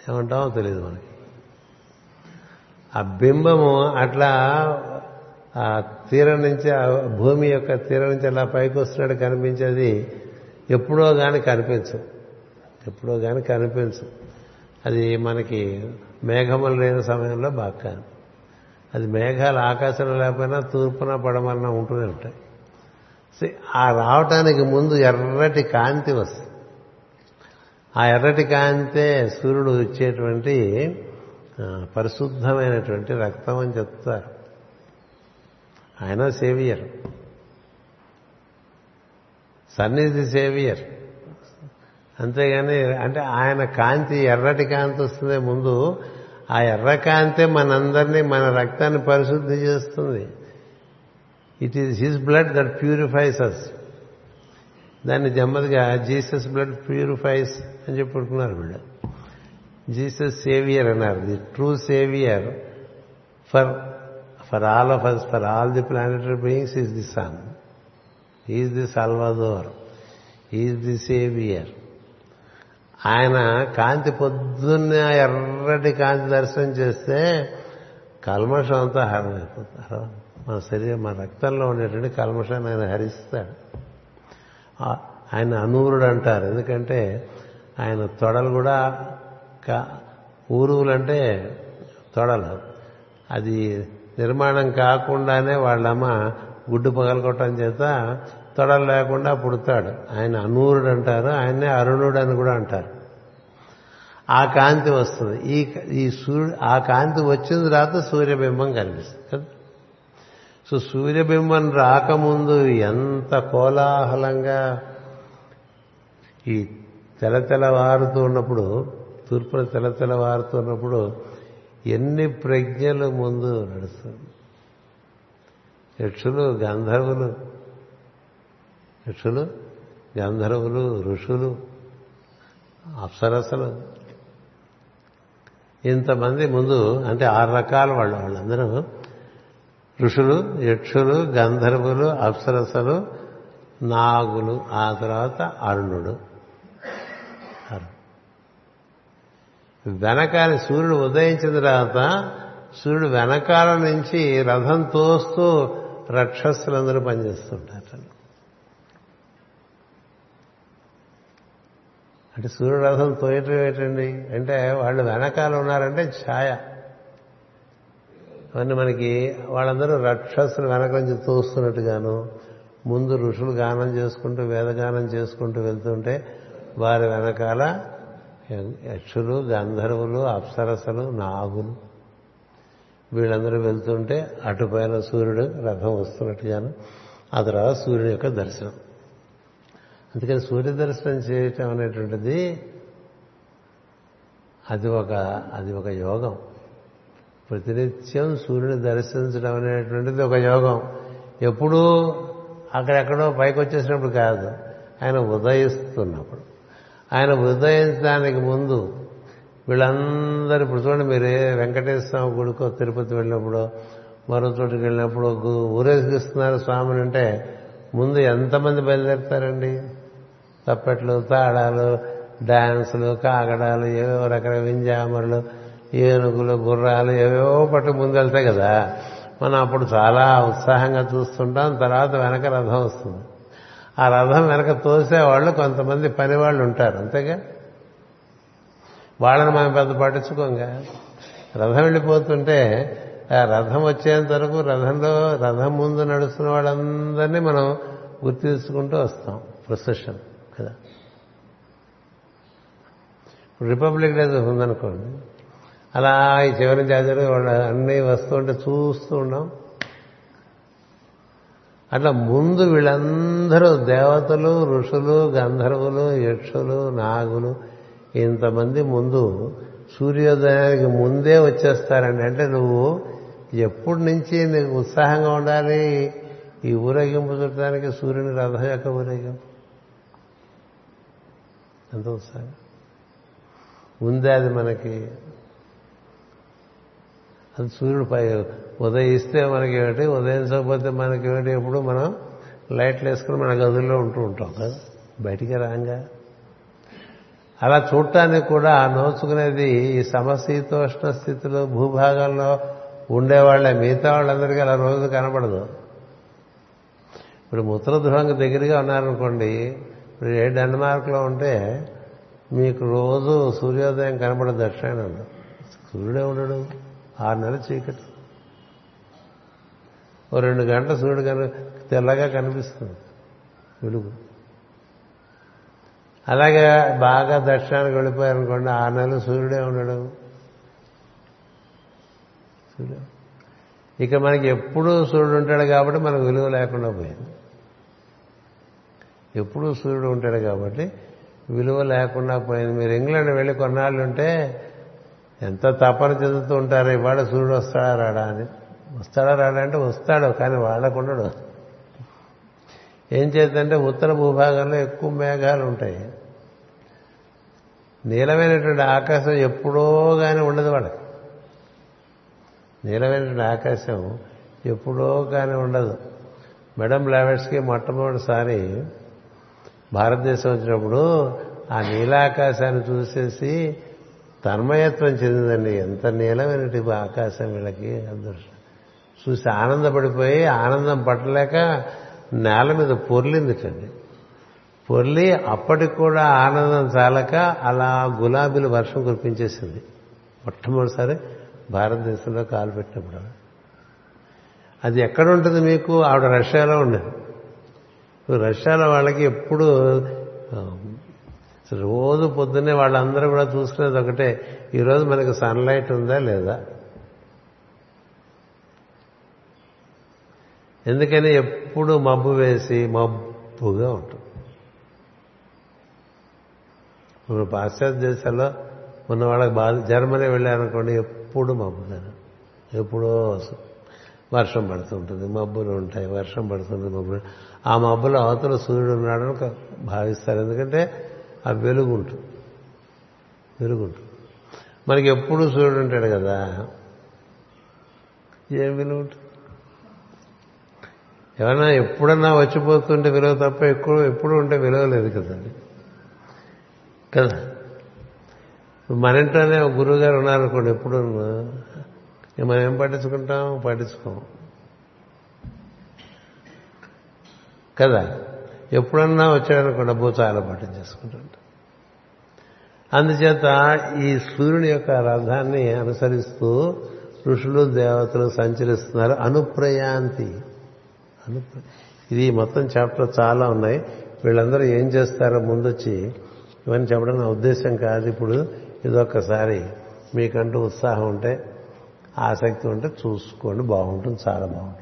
ఏమంటామో తెలియదు మనకి. ఆ బింబము అట్లా ఆ తీరం నుంచి ఆ భూమి యొక్క తీరం నుంచి అలా పైకి వస్తున్నాడు కనిపించేది ఎప్పుడో కానీ కనిపించు ఎప్పుడో కానీ కనిపించు అది మనకి మేఘములు లేని సమయంలో బాగా అది మేఘాలు ఆకాశంలో లేకపోయినా తూర్పున పడమన్న ఉంటూనే ఉంటాయి. ఆ రావటానికి ముందు ఎర్రటి కాంతి వస్తుంది. ఆ ఎర్రటి కాంతే సూర్యుడు ఇచ్చేటువంటి పరిశుద్ధమైనటువంటి రక్తం అని చెప్తారు. ఆయన సేవియర్. సన్నిధి సేవియర్. అంతేగాని అంటే ఆయన కాంతి ఎర్రటి కాంతి వస్తుంది ముందు ఆ ఎర్ర కాంతే మనందరినీ మన రక్తాన్ని పరిశుద్ధి చేస్తుంది. It is his blood that purifies us దాన్ని జమ్మదిగా జీసస్ బ్లడ్ ప్యూరిఫైస్ అని చెప్పుకుంటున్నారు వీళ్ళు. జీసస్ సేవియర్ అన్నారు. The true saviour for for all of us for all the planetary beings is the sun. Is the salvador. Is the saviour. ఆయన కాంతి పొద్దున్న ఎర్రటి కాంతి దర్శనం చేస్తే కల్మషం అంతా హరమైపోతారు మన శరీరం మన రక్తంలో ఉండేటువంటి కల్మషాన్ని ఆయన హరిస్తాడు. ఆయన అనూరుడు అంటారు. ఎందుకంటే ఆయన తొడలు కూడా ఊరువులంటే తొడలు. అది నిర్మాణం కాకుండానే వాళ్ళమ్మ గుడ్డు పగలగొట్టడం చేత తొడలు లేకుండా పుడతాడు. ఆయన అనూరుడు అంటారు ఆయన్నే అరుణుడు అని కూడా అంటారు. ఆ కాంతి వస్తుంది. ఈ ఈ సూర్యుడు ఆ కాంతి వచ్చిన తర్వాత సూర్యబింబం కనిపిస్తుంది కదా? సో సూర్యబింబం రాకముందు ఎంత కోలాహలంగా ఈ తెల వారుతూ ఉన్నప్పుడు తూర్పున తెల వారుతూ ఉన్నప్పుడు ఎన్ని ప్రజ్ఞలు ముందు నడుస్తుంది. యక్షులు గంధర్వులు యక్షులు గంధర్వులు ఋషులు అప్సరసలు. ఇంతమంది ముందు అంటే ఆరు రకాల వాళ్ళు వాళ్ళందరూ ఋషులు యక్షులు గంధర్వులు అప్సరసలు నాగులు ఆ తర్వాత అరుణుడు. వెనకాల సూర్యుడు ఉదయించిన తర్వాత సూర్యుడు వెనకాల నుంచి రథం తోస్తూ రక్షసులందరూ పనిచేస్తుంటారు అంటే సూర్యుడు రథం తోయటం ఏంటండి అంటే వాళ్ళు వెనకాల ఉన్నారంటే ఛాయ. అవన్నీ మనకి వాళ్ళందరూ రక్షసులు వెనక నుంచి తోస్తున్నట్టుగాను ముందు ఋషులు గానం చేసుకుంటూ వేదగానం చేసుకుంటూ వెళ్తుంటే వారి వెనకాల యక్షులు గంధర్వులు అప్సరసలు నాగులు. వీళ్ళందరూ వెళ్తుంటే అటుపైన సూర్యుడు రథం వస్తున్నట్టుగాను ఆ తర్వాత సూర్యుడి యొక్క దర్శనం. అందుకని సూర్య దర్శనం చేయటం అనేటువంటిది అది ఒక అది ఒక యోగం. ప్రతినిత్యం సూర్యుని దర్శించడం అనేటువంటిది ఒక యోగం. ఎప్పుడూ అక్కడెక్కడో పైకి వచ్చేసినప్పుడు కాదు. ఆయన ఉదయిస్తున్నప్పుడు. ఆయన ఉదయించడానికి ముందు వీళ్ళందరూ ఇప్పుడు చూడండి మీరే వెంకటేశ్వర స్వామి గుడికో తిరుపతి వెళ్ళినప్పుడు మరో చోటుకి వెళ్ళినప్పుడు ఊరేగిస్తున్నారు స్వామిని అంటే ముందు ఎంతమంది బయలుదేరుతారండి? తప్పెట్లు తాళాలు డాన్సులు కాగడాలు ఏవేవో రకరకాల వింజామరులు ఏనుగులు గుర్రాలు ఏవేవో పట్టు ముందు వెళ్తాయి కదా. మనం అప్పుడు చాలా ఉత్సాహంగా చూస్తుంటాం తర్వాత వెనక రథం వస్తుంది. ఆ రథం వెనక తోసేవాళ్ళు కొంతమంది పని వాళ్ళు ఉంటారు అంతేగా? వాళ్ళని మనం పెద్ద పట్టించుకోంగా. రథం వెళ్ళిపోతుంటే ఆ రథం వచ్చేంత వరకు రథంలో రథం ముందు నడుస్తున్న వాళ్ళందరినీ మనం గుర్తించుకుంటూ వస్తాం ప్రొసెషన్. కదా. రిపబ్లిక్ డే ఉందనుకోండి అలా ఈ చివరి జాతర వాళ్ళు అన్నీ వస్తుంటే చూస్తూ ఉన్నాం అట్లా ముందు వీళ్ళందరూ దేవతలు ఋషులు గంధర్వులు యక్షులు నాగులు ఇంతమంది ముందు సూర్యోదయానికి ముందే వచ్చేస్తారండి. అంటే నువ్వు ఎప్పటి నుంచి నీకు ఉత్సాహంగా ఉండాలి? ఈ ఊరేగింపు చూడటానికి సూర్యుని రథం యొక్క ఊరేగింపు. ఎంత ఉత్సాహం ఉందే అది మనకి అది సూర్యుడు పై ఉదయిస్తే మనకేమిటి? ఉదయించకపోతే మనకి ఎప్పుడు మనం లైట్లు వేసుకుని మన గదుల్లో ఉంటూ ఉంటాం కదా. బయటికి రాంగా. అలా చూడటానికి కూడా నోచుకునేది ఈ సమశీతోష్ణ స్థితిలో భూభాగంలో ఉండేవాళ్ళే మిగతా వాళ్ళందరికీ అలా రోజు కనపడదు. ఇప్పుడు ఉత్తర ధ్రువంకి దగ్గరగా ఉన్నారనుకోండి ఇప్పుడు ఏ డెన్మార్క్లో ఉంటే మీకు రోజు సూర్యోదయం కనపడదు దక్షిణాయనం సూర్యుడే ఉండడు. ఆరు నెలలు చీకటి. ఓ రెండు గంటల సూర్యుడు కను తెల్లగా కనిపిస్తుంది. వెలుగు. అలాగే బాగా దక్షిణానికి వెళ్ళిపోయారనుకోండి ఆరు నెలలు సూర్యుడే ఉండడు. సూర్యుడు. ఇక మనకి ఎప్పుడూ సూర్యుడు ఉంటాడు కాబట్టి మనకు విలువ లేకుండా పోయింది. ఎప్పుడూ సూర్యుడు ఉంటాడు కాబట్టి విలువ లేకుండా పోయింది. మీరు ఇంగ్లాండ్ వెళ్ళి కొన్నాళ్ళు ఉంటే ఎంత తపన చెందుతూ ఉంటారు ఇవాళ సూర్యుడు వస్తాడా రాడా అని. వస్తాడా రాడా అంటే వస్తాడు కానీ వాళ్ళకుండడు ఏం చేద్దంటే ఉత్తర భూభాగంలో ఎక్కువ మేఘాలు ఉంటాయి. నీలమైనటువంటి ఆకాశం ఎప్పుడో కానీ ఉండదు వాళ్ళకి. నీలమైనటువంటి ఆకాశం ఎప్పుడో కానీ ఉండదు. మేడం లావెట్స్కి మొట్టమొదటిసారి భారతదేశం వచ్చినప్పుడు ఆ నీలాకాశాన్ని చూసేసి తన్మయత్వం చెందిందండి. ఎంత నీలమైనటువంటి ఆకాశం వీళ్ళకి అదృష్టం చూసి ఆనందపడిపోయి ఆనందం పట్టలేక నేల మీద పొర్లిందిటండి పొర్లి అప్పటికి కూడా ఆనందం చాలక అలా గులాబీలు వర్షం కురిపించేసింది. మొట్టమొదటిసారి భారతదేశంలో కాలు పెట్టినప్పుడు. అది ఎక్కడ ఉంటుంది మీకు? ఆవిడ రష్యాలో ఉండేది. రష్యాలో వాళ్ళకి ఎప్పుడు రోజు పొద్దున్నే వాళ్ళందరూ కూడా చూసుకునేది ఒకటే. ఈరోజు మనకి సన్లైట్ ఉందా లేదా? ఎందుకని ఎప్పుడు మబ్బు వేసి మబ్బుగా ఉంటుంది. ఇప్పుడు పాశ్చాత్య దేశాల్లో ఉన్న వాళ్ళకి బాధ జర్మనీ వెళ్ళారనుకోండి ఎప్పుడు మబ్బుగా ఎప్పుడో వర్షం పడుతుంటుంది మబ్బులు ఉంటాయి వర్షం పడుతుంది మబ్బులు. ఆ మబ్బులో అవతల సూర్యుడు ఉన్నాడని భావిస్తారు. ఎందుకంటే ఆ వెలుగు ఉంటుంది. మనకి ఎప్పుడు సూర్యుడు ఉంటాడు కదా? ఏం విలువ ఉంటుంది? ఎవరైనా ఎప్పుడన్నా వచ్చిపోతుంటే విలువ తప్ప ఎక్కువ ఎప్పుడు ఉంటే విలువ లేదు కదండి కదా? మన ఇంట్లోనే ఒక గురువు గారు ఉన్నారనుకోండి ఎప్పుడు మనం ఏం పట్టించుకుంటాం పట్టించుకోం కదా? ఎప్పుడన్నా వచ్చాడనుకోండి అబ్బో చాలా పట్టించేసుకుంటుంటాం అందుచేత ఈ సూర్యుని యొక్క రథాన్ని అనుసరిస్తూ ఋషులు దేవతలు సంచరిస్తున్నారు. అనుప్రయాంతి. అనుప్ర ఇది మొత్తం చాప్టర్ చాలా ఉన్నాయి. వీళ్ళందరూ ఏం చేస్తారో ముందొచ్చి ఇవన్నీ చెప్పడం నా ఉద్దేశం కాదు. ఇప్పుడు ఇదొక్కసారి మీకంటూ ఉత్సాహం ఉంటే ఆసక్తి ఉంటే చూసుకోండి. బాగుంటుంది చాలా బాగుంటుంది.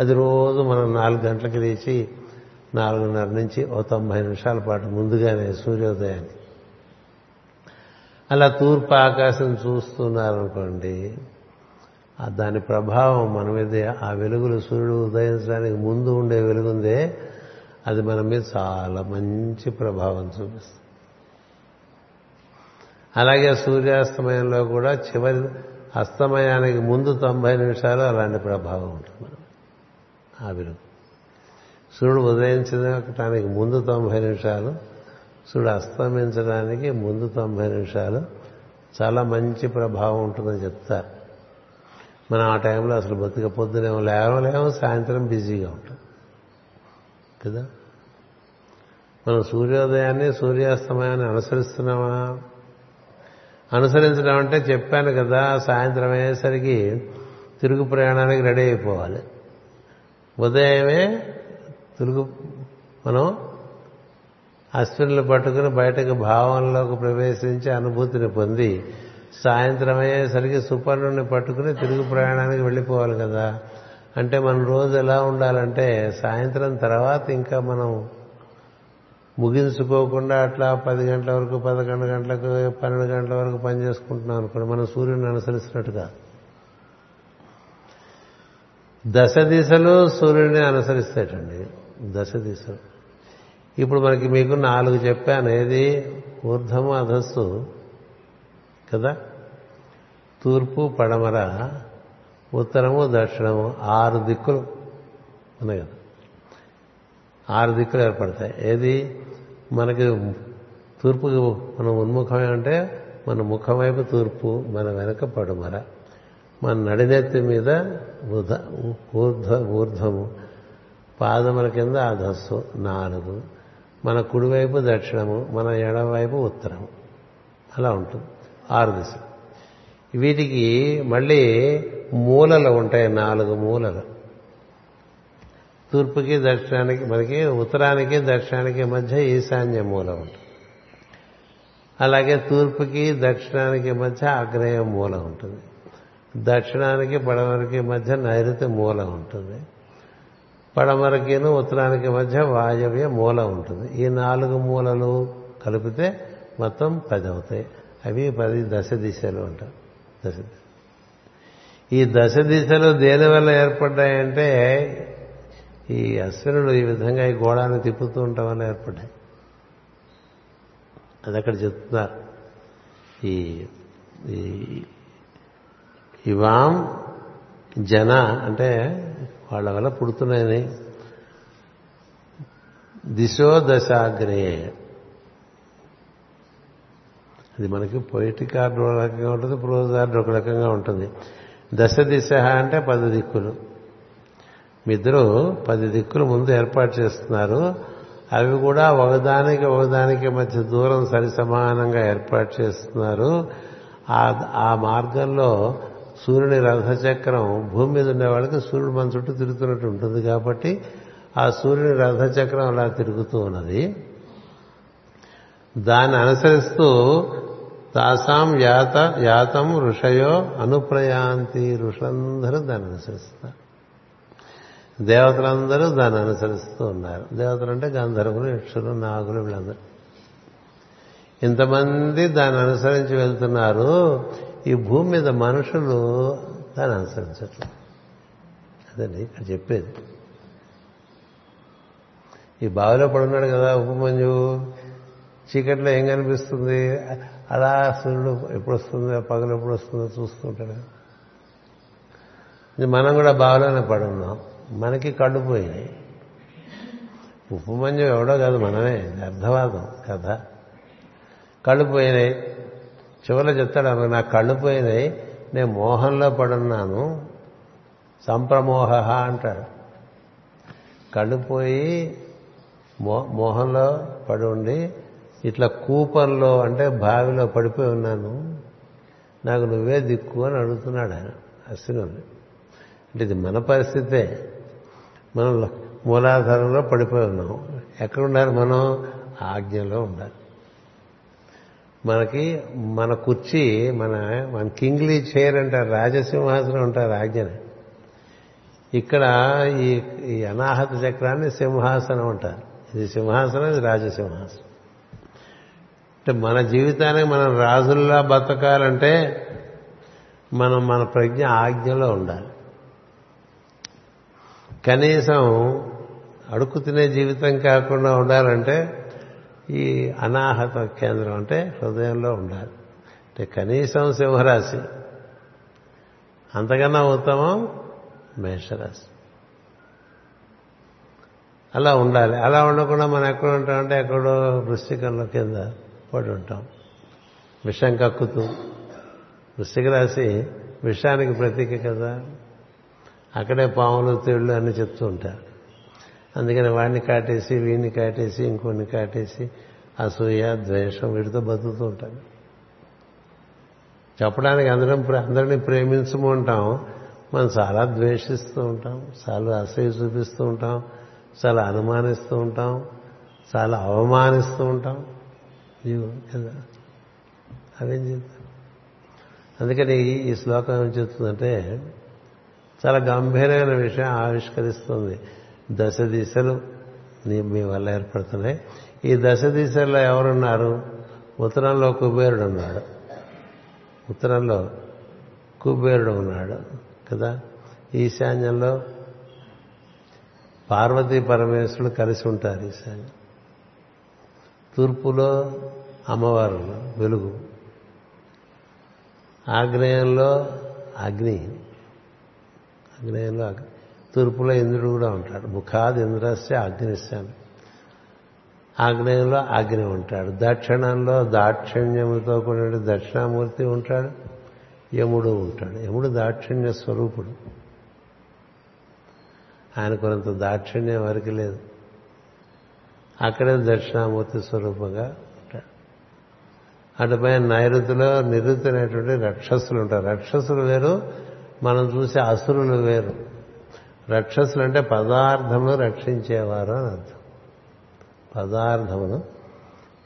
అది రోజు మనం నాలుగు గంటలకు లేచి నాలుగున్నర నుంచి ఓ తొంభై నిమిషాల పాటు ముందుగానే సూర్యోదయాన్ని. అలా తూర్పు ఆకాశం చూస్తున్నారనుకోండి దాని ప్రభావం మన మీద ఆ వెలుగులు సూర్యుడు ఉదయించడానికి ముందు ఉండే వెలుగుందే అది మన మీద చాలా మంచి ప్రభావం చూపిస్తుంది. అలాగే సూర్యాస్తమయంలో కూడా చివరి అస్తమయానికి ముందు తొంభై నిమిషాలు అలాంటి ప్రభావం ఉంటుంది. ఆ వెలుగు సూర్యుడు ఉదయించడానికి ముందు తొంభై నిమిషాలు సూర్యుడు అస్తమించడానికి ముందు తొంభై నిమిషాలు. చాలా మంచి ప్రభావం ఉంటుందని చెప్తారు. మనం ఆ టైంలో అసలు బతిక పొద్దునేమో లేవలేమో సాయంత్రం బిజీగా ఉంటాం. కదా? మనం సూర్యోదయాన్ని సూర్యాస్తమయాన్ని అనుసరిస్తున్నామా? అనుసరించడం అంటే చెప్పాను కదా సాయంత్రం అయ్యేసరికి తిరుగు ప్రయాణానికి రెడీ అయిపోవాలి. ఉదయమే తిరుగు మనం అశ్వినులు పట్టుకుని బయటకు భావంలోకి ప్రవేశించి అనుభూతిని పొంది సాయంత్రం అయ్యేసరికి సుపర్ణుని పట్టుకుని తిరుగు ప్రయాణానికి వెళ్ళిపోవాలి కదా. అంటే మన రోజు ఎలా ఉండాలంటే సాయంత్రం తర్వాత ఇంకా మనం ముగించుకోకుండా అట్లా పది గంటల వరకు పదకొండు గంటలకు పన్నెండు గంటల వరకు పని చేసుకుంటున్నాం అనుకోండి మనం సూర్యుని అనుసరిస్తున్నట్టుగా. దశ దిశలు సూర్యుడిని అనుసరిస్తాయండి దశ దిశలు ఇప్పుడు మనకి మీకు నాలుగు చెప్పాను. ఏది? ఊర్ధము అధస్సు. కదా? తూర్పు పడమర. ఉత్తరము దక్షిణము. ఆరు దిక్కులు ఉన్నాయి కదా. ఆరు దిక్కులు ఏర్పడతాయి. ఏది? మనకి తూర్పుకి మనం ఉన్ముఖమే అంటే మన ముఖం వైపు తూర్పు మన వెనక పడమర. మన నడినెత్తి మీద ఉధ ఊర్ధ ఊర్ధ్వము పాదముల కింద అధస్సు నాలుగు. మన కుడివైపు దక్షిణము మన ఎడవైపు ఉత్తరము. అలా ఉంటుంది. ఆరు దిశలు. వీటికి మళ్ళీ మూలలు ఉంటాయి నాలుగు మూలలు. తూర్పుకి దక్షిణానికి మనకి ఉత్తరానికి దక్షిణానికి మధ్య ఈశాన్య మూల ఉంటుంది. అలాగే తూర్పుకి దక్షిణానికి మధ్య అగ్నేయ మూల ఉంటుంది. దక్షిణానికి పడమరకి మధ్య నైరుతి మూల ఉంటుంది. పడమరకిను ఉత్తరానికి మధ్య వాయవ్య మూల ఉంటుంది. ఈ నాలుగు మూలలు కలిపితే మొత్తం పది అవుతాయి అవి పది దశ దిశలు అంటారు. దశ ఈ దశ దిశలు దేని వల్ల ఏర్పడ్డాయంటే ఈ అశ్వినుడు ఈ విధంగా ఈ గోళాన్ని తిప్పుతూ ఉండటం వల్ల ఏర్పడ్డాయి. అది అక్కడ చెప్తున్నారు. ఈ ఇవాం జన అంటే వాళ్ళ వల్ల పుడుతున్నాయని. దిశో దశాగ్నే. అది మనకి పొయిటిక్ ఆర్డర్ ఒక రకంగా ఉంటుంది ప్రోజ్ ఆర్డర్ ఒక రకంగా ఉంటుంది. దశ దిశ అంటే పది దిక్కులు. మీ ఇద్దరు పది దిక్కులు ముందు ఏర్పాటు చేస్తున్నారు. అవి కూడా ఒకదానికి ఒకదానికి మధ్య దూరం సరి సమానంగా ఏర్పాటు చేస్తున్నారు. ఆ మార్గంలో సూర్యుని రథచక్రం భూమి మీద ఉండే వాళ్ళకి సూర్యుడు మన చుట్టూ తిరుగుతున్నట్టు ఉంటుంది కాబట్టి ఆ సూర్యుని రథచక్రం అలా తిరుగుతూ ఉన్నది. దాన్ని అనుసరిస్తూ తాసాం యాత యాతం ఋషయో అనుప్రయాంతి ఋషులందరూ దాన్ని అనుసరిస్తారు. దేవతలందరూ దాన్ని అనుసరిస్తూ ఉన్నారు. దేవతలు అంటే గంధర్వులు యక్షులు నాగులు వీళ్ళందరూ. ఇంతమంది దాన్ని అనుసరించి వెళ్తున్నారు. ఈ భూమి మీద మనుషులు దాన్ని అనుసరించట్లేదు. అదండి ఇక్కడ చెప్పేది. ఈ బావిలో పడున్నాడు కదా ఉపమంజు చీకట్లో ఏం కనిపిస్తుంది? అలా సూర్యుడు ఎప్పుడు వస్తుందో పగలు ఎప్పుడు వస్తుందో చూస్తుంటాడు మనం కూడా బావిలోనే పడున్నాం. మనకి కళ్ళు పోయినాయి. ఉపమంజం ఎవడో కాదు మనమే అర్థవాదం కథ. కళ్ళు పోయినాయి. చివరిలో చెప్తాడు ఆమె నా కళ్ళు పోయినాయి నేను మోహంలో పడున్నాను. సంప్రమోహ అంటాడు. కళ్ళు పోయి మో మోహంలో పడి ఉండి ఇట్లా కూపంలో అంటే బావిలో పడిపోయి ఉన్నాను. నాకు నువ్వే దిక్కు అని అడుగుతున్నాడు ఆయన అశ్వినుని అంటే ఇది మన పరిస్థితే. మనం మూలాధారంలో పడిపోయి ఉన్నాం. ఎక్కడ ఉండాలి మనం? ఆజ్ఞలో ఉండాలి. మనకి మన కుర్చీ మన మన కింగ్లీ చైర్ అంటారు రాజసింహాసనం ఉంటారు ఆజ్ఞని. ఇక్కడ ఈ ఈ అనాహత చక్రాన్ని సింహాసనం అంటారు. ఇది సింహాసనం ఇది రాజసింహాసనం. అంటే మన జీవితానికి మనం రాజుల్లా బతకాలంటే మనం మన ప్రజ్ఞ ఆజ్ఞలో ఉండాలి. కనీసం అడుగు తినే జీవితం కాకుండా ఉండాలంటే ఈ అనాహత కేంద్రం అంటే హృదయంలో ఉండాలి. అంటే కనీసం సింహరాశి. అంతకన్నా ఉత్తమం మేషరాశి. అలా ఉండాలి. అలా ఉండకుండా మనం ఎక్కడ ఉంటామంటే ఎక్కడో వృశ్చికంలో కింద పడి ఉంటాం. విషం కక్కుతూ. వృశ్చిక రాశి విషానికి ప్రతీక కదా. అక్కడే పాములు తేళ్ళు అని చెప్తూ ఉంటారు. అందుకని వాడిని కాటేసి వీడిని కాటేసి ఇంకొన్ని కాటేసి అసూయ ద్వేషం వీటితో బతుకుతూ ఉంటాం. చెప్పడానికి అందరం అందరినీ ప్రేమించము ఉంటాం మనం చాలా ద్వేషిస్తూ ఉంటాం. చాలా అసూయ చూపిస్తూ ఉంటాం. చాలా అనుమానిస్తూ ఉంటాం. చాలా అవమానిస్తూ ఉంటాం. ఇదిగో కదా. అవేం చెప్తాం అందుకని ఈ శ్లోకం ఏం చెప్తుందంటే చాలా గంభీరమైన విషయం ఆవిష్కరిస్తుంది. దశ దిశలు మీ వల్ల ఏర్పడుతున్నాయి. ఈ దశ దిశల్లో ఎవరున్నారు? ఉత్తరంలో కుబేరుడు ఉన్నాడు. ఉత్తరంలో కుబేరుడు ఉన్నాడు కదా? ఈశాన్యంలో పార్వతీ పరమేశ్వరుడు కలిసి ఉంటారు ఈశాన్యం. తూర్పులో అమ్మవారు వెలుగు. ఆగ్నేయంలో అగ్ని. ఆగ్నేయంలో అగ్ని. తూర్పులో ఇంద్రుడు కూడా ఉంటాడు. ముఖాది ఇంద్రస్య అగ్నిశ్యామి ఆగ్నేయంలో అగ్ని ఉంటాడు. దక్షిణంలో దాక్షిణ్యముతో కూడిన దక్షిణామూర్తి ఉంటాడు. యముడు ఉంటాడు. యముడు దాక్షిణ్య స్వరూపుడు. ఆయన కొంత దాక్షిణ్యం వరకు లేదు. అక్కడే దక్షిణామూర్తి స్వరూపంగా ఉంటాడు. అటుపైన నైరుతిలో నిరుతి అనేటువంటి రక్షసులు ఉంటారు. రక్షసులు వేరు. మనం చూసే అసురులు వేరు. రక్షసులు అంటే పదార్థమును రక్షించేవారు అని అర్థం. పదార్థమును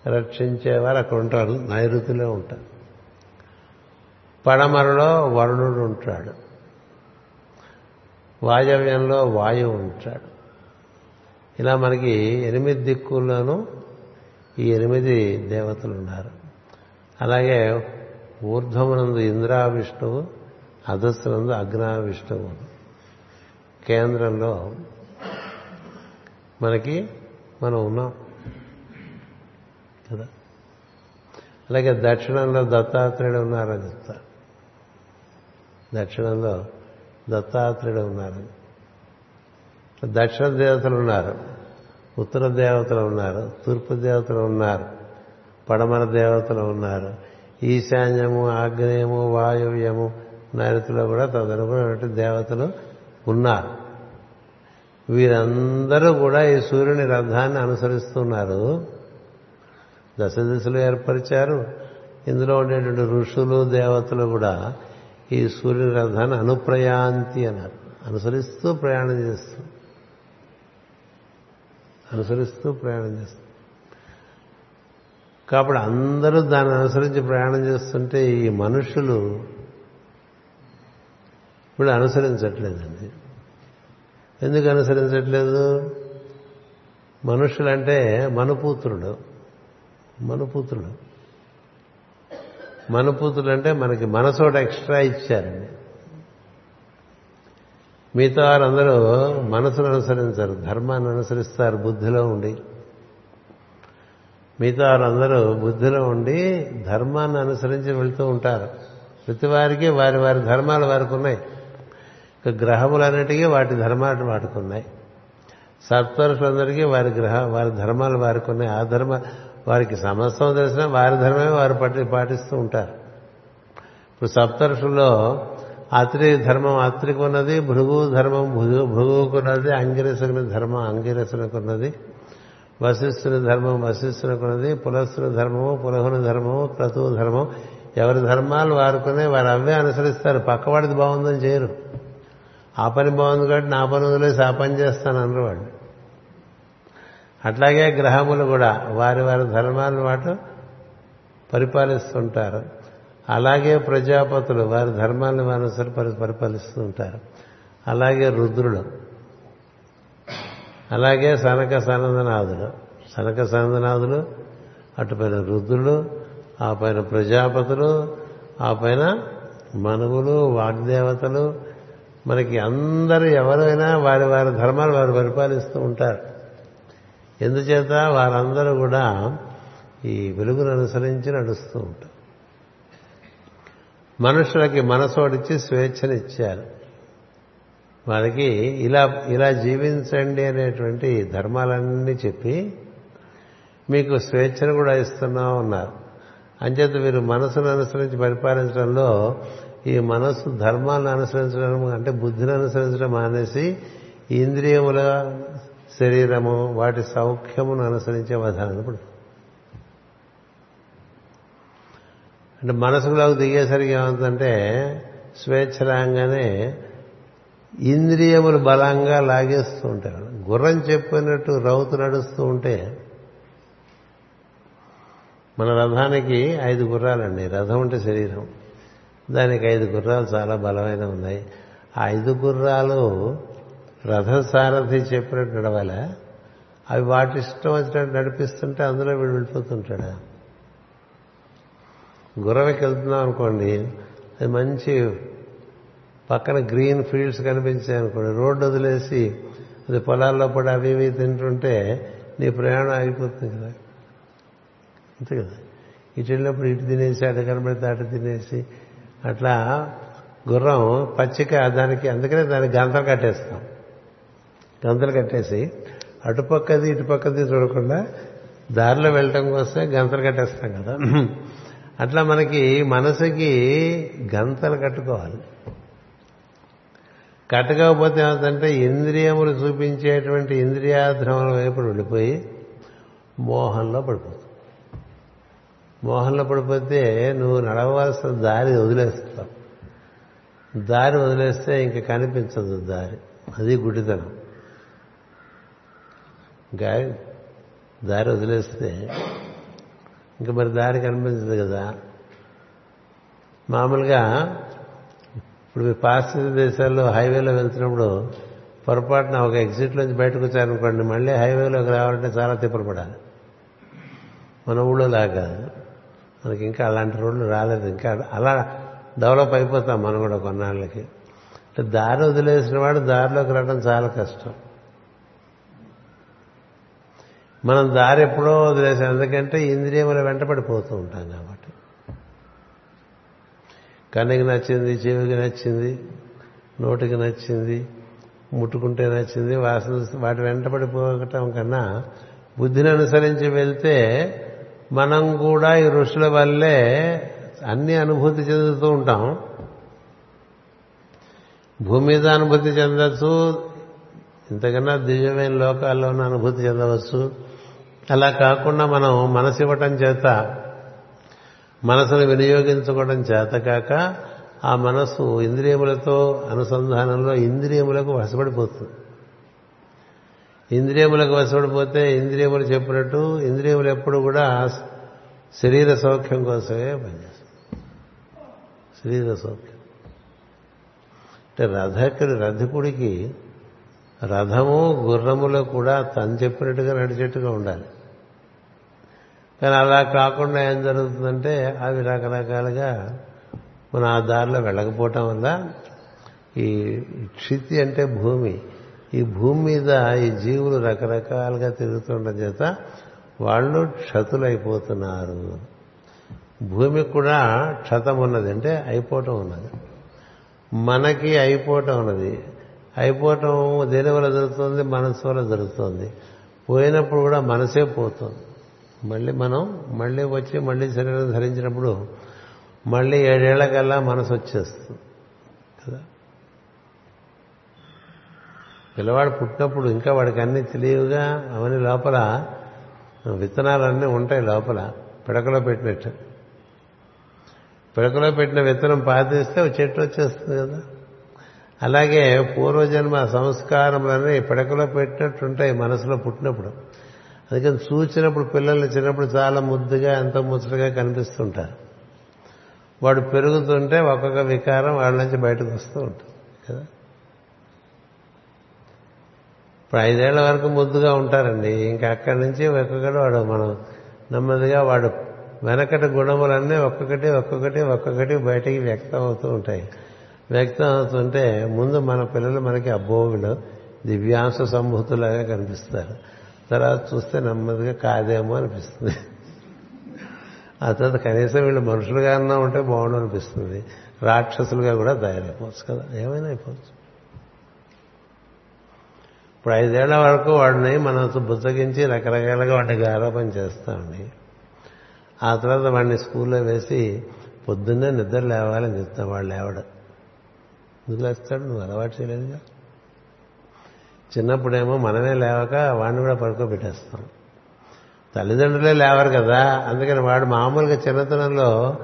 రక్షించేవారు అక్కడ ఉంటారు నైరుతిలో ఉంటారు పడమరలో వరుణుడు ఉంటాడు. వాయవ్యంలో వాయువు ఉంటాడు. ఇలా మనకి ఎనిమిది దిక్కుల్లోనూ ఈ ఎనిమిది దేవతలు ఉన్నారు. అలాగే ఊర్ధ్వమునందు ఇంద్రా విష్ణువు అధస్సునందు అగ్నా విష్ణువు కేంద్రంలో మనకి మనం ఉన్నాం. కదా? అలాగే దక్షిణంలో దత్తాత్రేయుడు ఉన్నారని చెప్తారు. దక్షిణంలో దత్తాత్రేయుడు ఉన్నారు దక్షిణ దేవతలు ఉన్నారు. ఉత్తర దేవతలు ఉన్నారు. తూర్పు దేవతలు ఉన్నారు. పడమర దేవతలు ఉన్నారు. ఈశాన్యము ఆగ్నేయము వాయువ్యము నైరుతిలో కూడా తదనుగుణటువంటి దేవతలు ఉన్నారు. వీరందరూ కూడా ఈ సూర్యుని రథాన్ని అనుసరిస్తున్నారు. దశ దిశలు ఏర్పరిచారు. ఇందులో ఉండేటువంటి ఋషులు దేవతలు కూడా ఈ సూర్యుని రథాన్ని అనుప్రయాంతి అన్నారు. అనుసరిస్తూ ప్రయాణం చేస్తూ. అనుసరిస్తూ ప్రయాణం చేస్తూ. కాబట్టి అందరూ దాన్ని అనుసరించి ప్రయాణం చేస్తుంటే ఈ మనుషులు ఇప్పుడు అనుసరించట్లేదండి. ఎందుకు అనుసరించట్లేదు? మనుషులంటే మనుపూత్రుడు. మనుపూత్రుడు. మనుపూత్రుడు అంటే మనకి మనసోట ఎక్స్ట్రా ఇచ్చారండి. మిగతా వారందరూ మనసును అనుసరించారు ధర్మాన్ని అనుసరిస్తారు బుద్ధిలో ఉండి. మిగతా వారందరూ బుద్ధిలో ఉండి ధర్మాన్ని అనుసరించి వెళ్తూ ఉంటారు. ప్రతి వారికి వారి వారి ధర్మాలు వారికి ఉన్నాయి. గ్రహములన్నిటికీ వాటి ధర్మాలు వాడుకున్నాయి. ఉన్నాయి సప్తరుషులందరికీ వారి గ్రహ వారి ధర్మాలు వారికి ఉన్నాయి ఆ ధర్మ వారికి సమస్తం తెలిసిన వారి ధర్మమే వారు పట్టి పాటిస్తూ ఉంటారు. ఇప్పుడు సప్తరుషుల్లో అత్రి ధర్మం అత్రికి ఉన్నది భృగు ధర్మం భృగు భృగుకున్నది అంగిరసుని ధర్మం అంగిరసునకున్నది వశిష్ఠుని ధర్మం వశిష్ఠునకున్నది పులస్సుని ధర్మము పులహుని ధర్మము క్రతువు ధర్మం ఎవరి ధర్మాలు వారుకునే వారు అవే అనుసరిస్తారు. పక్కవాడిది బాగుందని చేయరు. ఆ పని బాగుంది కాబట్టి నా పని వదిలేసి ఆ పని చేస్తాను అన్నారు వాళ్ళు అట్లాగే గ్రహములు కూడా వారి వారి ధర్మాలను వాటి పరిపాలిస్తుంటారు. అలాగే ప్రజాపతులు వారి ధర్మాలను వారు పరి పరిపాలిస్తూ ఉంటారు. అలాగే రుద్రులు అలాగే సనక సనందనాథులు సనక సనందనాథులు అటుపైన రుద్రులు ఆ పైన ప్రజాపతులు ఆ పైన మనవులు వాగ్దేవతలు మనకి అందరూ ఎవరైనా వారి వారి ధర్మాలు వారు పరిపాలిస్తూ ఉంటారు. ఎందుచేత వారందరూ కూడా ఈ వెలుగును అనుసరించి నడుస్తూ ఉంటారు. మనుషులకి మనసోడిచ్చి స్వేచ్ఛనిచ్చారు. వాళ్ళకి ఇలా ఇలా జీవించండి అనేటువంటి ధర్మాలన్నీ చెప్పి మీకు స్వేచ్ఛను కూడా ఇస్తున్నాం ఉన్నారు అంచేత మీరు మనసును అనుసరించి పరిపాలించడంలో ఈ మనస్సు ధర్మాన్ని అనుసరించడం అంటే బుద్ధిని అనుసరించడం మానేసి ఇంద్రియముల శరీరము వాటి సౌఖ్యమును అనుసరించే విధానం ఇప్పుడు అంటే మనసులోకి దిగేసరికి ఏమవుతుందంటే స్వేచ్ఛ రాగానే ఇంద్రియములు బలంగా లాగేస్తూ ఉంటారు గుర్రం చెప్పినట్టు రౌతు నడుస్తూ ఉంటే మన రథానికి ఐదు గుర్రాలండి. రథం అంటే శరీరం. దానికి ఐదు గుర్రాలు చాలా బలమైన ఉన్నాయి. ఆ ఐదు గుర్రాలు రథసారథి చెప్పినట్టు నడవాల? అవి వాటి ఇష్టం వచ్చినట్టు నడిపిస్తుంటే అందులో వీడు వెళ్ళిపోతుంటాడా? గుర్రకి వెళ్తున్నాం అనుకోండి అది మంచి పక్కన గ్రీన్ ఫీల్డ్స్ కనిపించాయి అనుకోండి రోడ్డు వదిలేసి అది పొలాల్లో పడి అవి ఇవి తింటుంటే నీ ప్రయాణం ఆగిపోతుంది కదా. అంతే కదా? ఇటు వెళ్ళినప్పుడు ఇటు తినేసి అటు కనబడితే అటు తినేసి అట్లా గుర్రం పచ్చిక దానికి అందుకనే దానికి గంతలు కట్టేస్తాం. గంతలు కట్టేసి అటుపక్కది ఇటుపక్కది చూడకుండా దారిలో వెళ్ళటం కోసమే గంతలు కట్టేస్తాం కదా. అట్లా మనకి మనసుకి గంతలు కట్టుకోవాలి. కట్టకపోతే ఏమవుతుందంటే ఇంద్రియములు చూపించేటువంటి ఇంద్రియాధ్రముల వైపు వెళ్ళిపోయి మోహంలో పడిపోతుంది మోహంలో పడిపోతే నువ్వు నడవలసిన దారి వదిలేస్తావు. దారి వదిలేస్తే ఇంక కనిపించదు దారి. అది గుడితనం. గారి దారి వదిలేస్తే ఇంక మరి దారి కనిపించదు కదా. మామూలుగా ఇప్పుడు పాశ్చాత్య దేశాల్లో హైవేలో వెళ్తున్నప్పుడు పొరపాటున ఒక ఎగ్జిట్లోంచి బయటకు వచ్చారనుకోండి మళ్ళీ హైవేలోకి రావాలంటే చాలా తిప్పలు పడాలి. మన ఊళ్ళో లాగా. మనకి ఇంకా అలాంటి రోడ్లు రాలేదు. ఇంకా అలా డెవలప్ అయిపోతాం మనం కూడా కొన్నాళ్ళకి. దారి వదిలేసిన వాడు దారిలోకి రావడం చాలా కష్టం. మనం దారి ఎప్పుడో వదిలేసాం. ఎందుకంటే ఇంద్రియముల వెంటపడిపోతూ ఉంటాం కాబట్టి. కన్నుకి నచ్చింది చెవికి నచ్చింది నోటికి నచ్చింది ముట్టుకుంటే నచ్చింది వాసన వాటి వెంటపడిపోవటం కన్నా బుద్ధిని అనుసరించి వెళ్తే మనం కూడా ఈ ఋషుల వల్లే అన్ని అనుభూతి చెందుతూ ఉంటాం. భూమి మీద అనుభూతి చెందవచ్చు ఇంతకన్నా దివ్యమైన లోకాల్లోనూ అనుభూతి చెందవచ్చు. అలా కాకుండా మనం మనసు ఇవ్వటం చేత మనసును వినియోగించుకోవడం చేత కాక ఆ మనస్సు ఇంద్రియములతో అనుసంధానంలో ఇంద్రియములకు వశపడిపోతుంది. ఇంద్రియములకు వసపడిపోతే ఇంద్రియములు చెప్పినట్టు ఇంద్రియములు ఎప్పుడు కూడా శరీర సౌఖ్యం కోసమే పనిచేస్తుంది శరీర సౌఖ్యం. అంటే రథకుడి రథకుడికి రథము గుర్రములో కూడా తను చెప్పినట్టుగా నడిచేట్టుగా ఉండాలి. కానీ అలా కాకుండా ఏం జరుగుతుందంటే అవి రకరకాలుగా మనం ఆ దారిలో వెళ్ళకపోవటం వల్ల ఈ క్షితి అంటే భూమి ఈ భూమి మీద ఈ జీవులు రకరకాలుగా తిరుగుతుండడం చేత వాళ్ళు క్షతులైపోతున్నారు. భూమికి కూడా క్షతం ఉన్నది అంటే అయిపోవటం ఉన్నది. మనకి అయిపోవటం ఉన్నది. అయిపోవటం దేని వల్ల జరుగుతుంది? మనసు వల్ల జరుగుతుంది. పోయినప్పుడు కూడా మనసే పోతుంది. మళ్ళీ మనం మళ్ళీ వచ్చి మళ్ళీ శరీరం ధరించినప్పుడు మళ్ళీ ఏడేళ్ళకల్లా మనసు వచ్చేస్తుంది. పిల్లవాడు పుట్టినప్పుడు ఇంకా వాడికి అన్ని తెలియవుగా అవన్నీ లోపల విత్తనాలన్నీ ఉంటాయి లోపల పిడకలో పెట్టినట్టు. పిడకలో పెట్టిన విత్తనం పాతిస్తే చెట్టు వచ్చేస్తుంది కదా. అలాగే పూర్వజన్మ సంస్కారములన్నీ పిడకలో పెట్టినట్టుంటాయి మనసులో పుట్టినప్పుడు. అందుకని చూసినప్పుడు పిల్లల్ని చిన్నప్పుడు చాలా ముద్దుగా ఎంతో ముచ్చటగా కనిపిస్తుంటారు. వాడు పెరుగుతుంటే ఒక్కొక్క వికారం వాళ్ళ నుంచి బయటకు వస్తూ ఉంటుంది కదా. ఇప్పుడు ఐదేళ్ళ వరకు ముద్దుగా ఉంటారండి. ఇంకా అక్కడి నుంచి ఒక్కొక్కటి వాడు మనం నెమ్మదిగా వాడు వెనకటి గుణములన్నీ ఒక్కొక్కటి ఒక్కొక్కటి ఒక్కొక్కటి బయటికి వ్యక్తం అవుతూ ఉంటాయి. వ్యక్తం అవుతుంటే ముందు మన పిల్లలు మనకి అబ్బోవులు దివ్యాంశ సంభూతులాగా కనిపిస్తారు. తర్వాత చూస్తే నెమ్మదిగా కాదేమో అనిపిస్తుంది. ఆ తర్వాత కనీసం వీళ్ళు మనుషులుగా అన్నా ఉంటే బాగుండు అనిపిస్తుంది. రాక్షసులుగా కూడా తయారైపోవచ్చు కదా. ఏమైనా అయిపోవచ్చు. ఇప్పుడు ఐదేళ్ళ వరకు వాడిని మనం బుద్ధగించి రకరకాలుగా వాడికి ఆరోపణ చేస్తామండి ఆ తర్వాత వాడిని స్కూల్లో వేసి పొద్దున్నే నిద్ర లేవాలని చెప్తాం వాడు లేవడు. ఎందుకు లేస్తాడు? నువ్వు అలవాటు చేయలేదుగా. చిన్నప్పుడేమో మనమే లేవక వాడిని కూడా పడుకోబెట్టేస్తాం. తల్లిదండ్రులే లేవరు కదా అందుకని వాడు మామూలుగా చిన్నతనంలో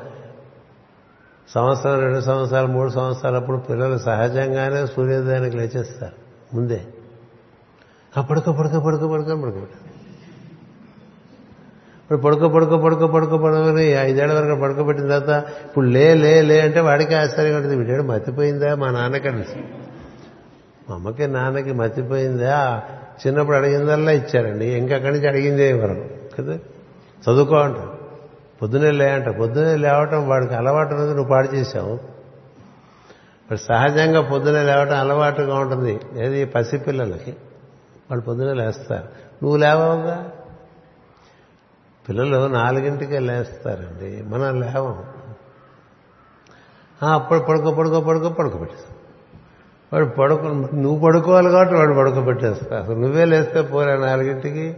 సంవత్సరం రెండు సంవత్సరాలు మూడు సంవత్సరాలు అప్పుడు పిల్లలు సహజంగానే సూర్యోదయానికి లేచేస్తారు ముందే. ఆ పడుకో పడుకో పడుకో పడుకో ఇప్పుడు పడుకో పడుకో పడుకో పడుకో పడుకొని ఐదేళ్ళ వరకు పడుకోబెట్టిన తర్వాత ఇప్పుడు లే లే లే అంటే వాడికి ఆశ్చర్యంగా ఉంటుంది. వీడాడు మతిపోయిందా? మా నాన్నకండి మా అమ్మకి నాన్నకి మతిపోయిందా? చిన్నప్పుడు అడిగిందల్లా ఇచ్చారండి. ఇంకక్కడి నుంచి అడిగిందే ఇవ్వరు కదా? చదువుకో అంటారు పొద్దునే లే అంట. పొద్దునే లేవటం వాడికి అలవాటు ఉన్నది నువ్వు పాడు చేశావు. మరి సహజంగా పొద్దునే లేవటం అలవాటుగా ఉంటుంది. ఏది? పసిపిల్లలకి. వాళ్ళు పొద్దునే లేస్తారు. నువ్వు లేవవుగా? పిల్లలు నాలుగింటికే లేస్తారండి. మనం లేవం. అప్పుడు పడుకో పడుకో పడుకో పడుకోబెట్టేస్తాం వాడు పడుకో నువ్వు పడుకోవాలి కాబట్టి వాడు పడుకోబెట్టేస్తా అసలు నువ్వే లేస్తే పోరా నాలుగింటికి.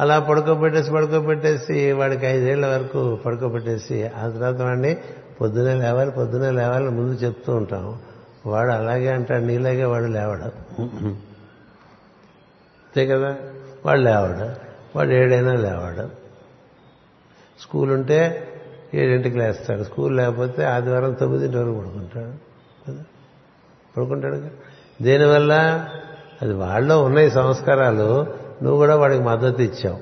అలా పడుకోబెట్టేసి పడుకోబెట్టేసి వాడికి ఐదేళ్ళ వరకు పడుకోబెట్టేసి ఆ తర్వాత వాడిని పొద్దునే లేవాలి పొద్దునే లేవాలి ముందు చెప్తూ ఉంటాం. వాడు అలాగే అంటాడు నీలాగే వాడు లేవాడు. అంతే కదా? వాడు లేవాడు వాడు ఏడైనా లేవాడు. స్కూల్ ఉంటే ఏడింటికి లేస్తాడు స్కూల్ లేకపోతే ఆదివారం తొమ్మిదింటి వరకు పడుకుంటాడు. కదా? పడుకుంటాడు దేనివల్ల? అది వాళ్ళలో ఉన్నాయి సంస్కారాలు. నువ్వు కూడా వాడికి మద్దతు ఇచ్చావు.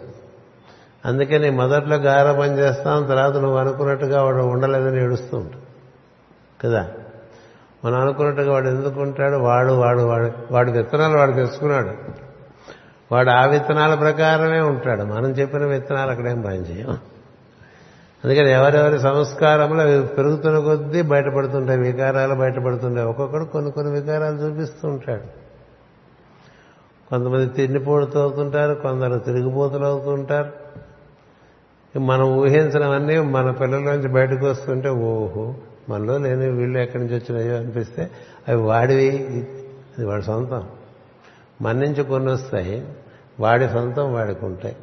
అందుకని మొదట్లో గారపని చేస్తాం తర్వాత నువ్వు అనుకున్నట్టుగా వాడు ఉండలేదని ఏడుస్తూ ఉంటావు కదా? మనం అనుకున్నట్టుగా వాడు ఎందుకు ఉంటాడు? వాడు వాడు వాడు వాడి విత్తనాలు వాడు తెచ్చుకున్నాడు. వాడు ఆ విత్తనాల ప్రకారమే ఉంటాడు. మనం చెప్పిన విత్తనాలు అక్కడేం పనిచేయం అందుకని ఎవరెవరి సంస్కారంలో అవి పెరుగుతున్న కొద్దీ బయటపడుతుంటాయి. వికారాలు బయటపడుతుంటాయి. ఒక్కొక్కడు కొన్ని కొన్ని వికారాలు చూపిస్తూ ఉంటాడు. కొంతమంది తిండిపోడుతూ అవుతుంటారు కొందరు తిరిగిపోతులు అవుతుంటారు. మనం ఊహించినవన్నీ మన పిల్లల్లోంచి బయటకు వస్తుంటే ఓహో మనలో లేని వీళ్ళు ఎక్కడి నుంచి వచ్చినాయో అనిపిస్తే అవి వాడివి. అది వాడి సొంతం. మన నుంచి కొన్ని వస్తాయి వాడి సొంతం వాడికి ఉంటాయి.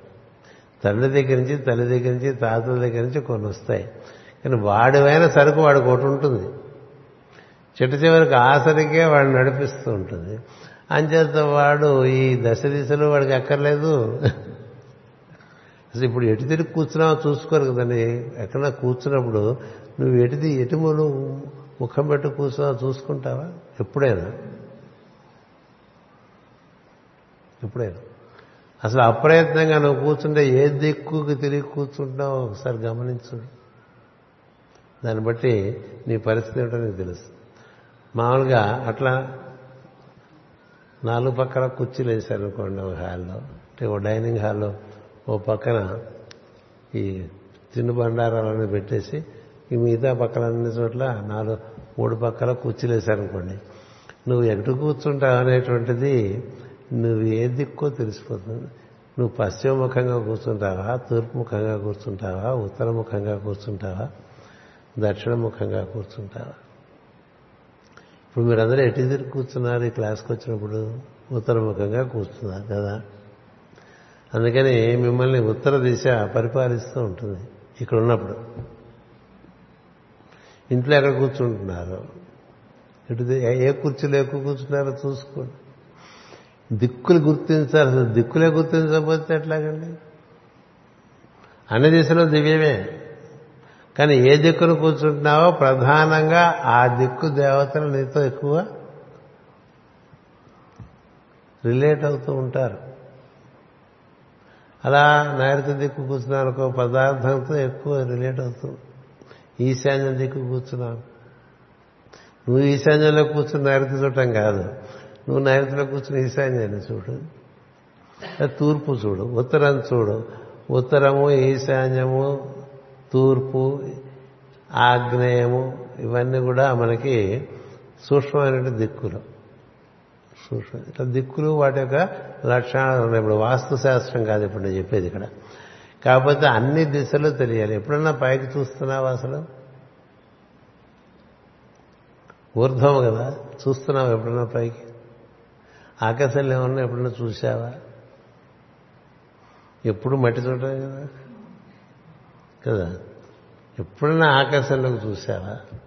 తండ్రి దగ్గర నుంచి తల్లి దగ్గర నుంచి తాతల దగ్గర నుంచి కొన్ని వస్తాయి కానీ వాడివైన సరుకు వాడికి ఒకటి ఉంటుంది. చెట్టు చివరికి ఆసరికే వాడు నడిపిస్తూ ఉంటుంది. అంచేత వాడు ఈ దశ దిశలు వాడికి అక్కర్లేదు. అసలు ఇప్పుడు ఎటు తిరిగి కూర్చున్నావో చూసుకోరు కదండి. ఎక్కడన్నా కూర్చున్నప్పుడు నువ్వు ఎటుది ఎటు ముఖం పెట్టి కూర్చున్నావు చూసుకుంటావా? ఎప్పుడైనా. ఎప్పుడైనా అసలు అప్రయత్నంగా నువ్వు కూర్చుంటే ఏ దిక్కుకి తిరిగి కూర్చుంటావు ఒకసారి గమనించు. దాన్ని బట్టి నీ పరిస్థితి ఏంటో నీకు తెలుసు. మామూలుగా అట్లా నాలుగు పక్కల కుర్చీలు వేశారు అనుకోండి ఒక హాల్లో. అంటే ఓ డైనింగ్ హాల్లో ఓ పక్కన ఈ తిండి బండారాలన్నీ పెట్టేసి ఈ మిగతా పక్కల అన్ని చోట్ల నాలుగు మూడు పక్కల కుర్చీలు వేశారనుకోండి నువ్వు ఎటు కూర్చుంటావు అనేటువంటిది నువ్వు ఏ దిక్కో తెలిసిపోతుంది. నువ్వు పశ్చిమముఖంగా కూర్చుంటావా తూర్పుముఖంగా కూర్చుంటావా ఉత్తరముఖంగా కూర్చుంటావా దక్షిణముఖంగా కూర్చుంటావా? ఇప్పుడు మీరందరూ ఎటు తిరిగి కూర్చున్నారు ఈ క్లాస్కి వచ్చినప్పుడు? ఉత్తరముఖంగా కూర్చున్నారు కదా? అందుకని మిమ్మల్ని ఉత్తర దిశ పరిపాలిస్తూ ఉంటుంది ఇక్కడ ఉన్నప్పుడు. ఇంట్లో ఎక్కడ కూర్చుంటున్నారు? ఇటు ఏ కుర్చీలో ఎక్కువ కూర్చున్నారో చూసుకోండి. దిక్కులు గుర్తించాలి. అసలు దిక్కులే గుర్తించకపోతే ఎట్లాగండి? అన్ని దిశలో దివ్యమే. కానీ ఏ దిక్కును కూర్చుంటున్నావో ప్రధానంగా ఆ దిక్కు దేవతలు నీతో ఎక్కువ రిలేట్ అవుతూ ఉంటారు. అలా నైరుతి దిక్కు కూర్చున్నాను ఒక పదార్థంతో ఎక్కువ రిలేట్ అవుతుంది ఈశాన్యం దిక్కు కూర్చున్నాను నువ్వు ఈశాన్యంలో కూర్చుని నైరుతి చూడటం కాదు. నువ్వు నైరుతిలో కూర్చుని ఈశాన్యాన్ని చూడు. తూర్పు చూడు. ఉత్తరం చూడు. ఉత్తరము ఈశాన్యము తూర్పు ఆగ్నేయము ఇవన్నీ కూడా మనకి సూక్ష్మమైన దిక్కులు. సూక్ష్మ ఇట్లా దిక్కులు వాటి యొక్క లక్షణాలు ఉన్నాయి. ఇప్పుడు వాస్తు శాస్త్రం కాదు ఇప్పుడు నేను చెప్పేది ఇక్కడ. కాకపోతే అన్ని దిశలు తెలియాలి. ఎప్పుడన్నా పైకి చూస్తున్నావా అసలు? ఊర్ధ్వం కదా. చూస్తున్నావు ఎప్పుడన్నా పైకి? ఆకాశంలో ఏమన్నా ఎప్పుడన్నా చూసావా ఎప్పుడు మట్టి చూడటం కదా? కదా? ఎప్పుడన్నా ఆకాశంలోకి చూసావా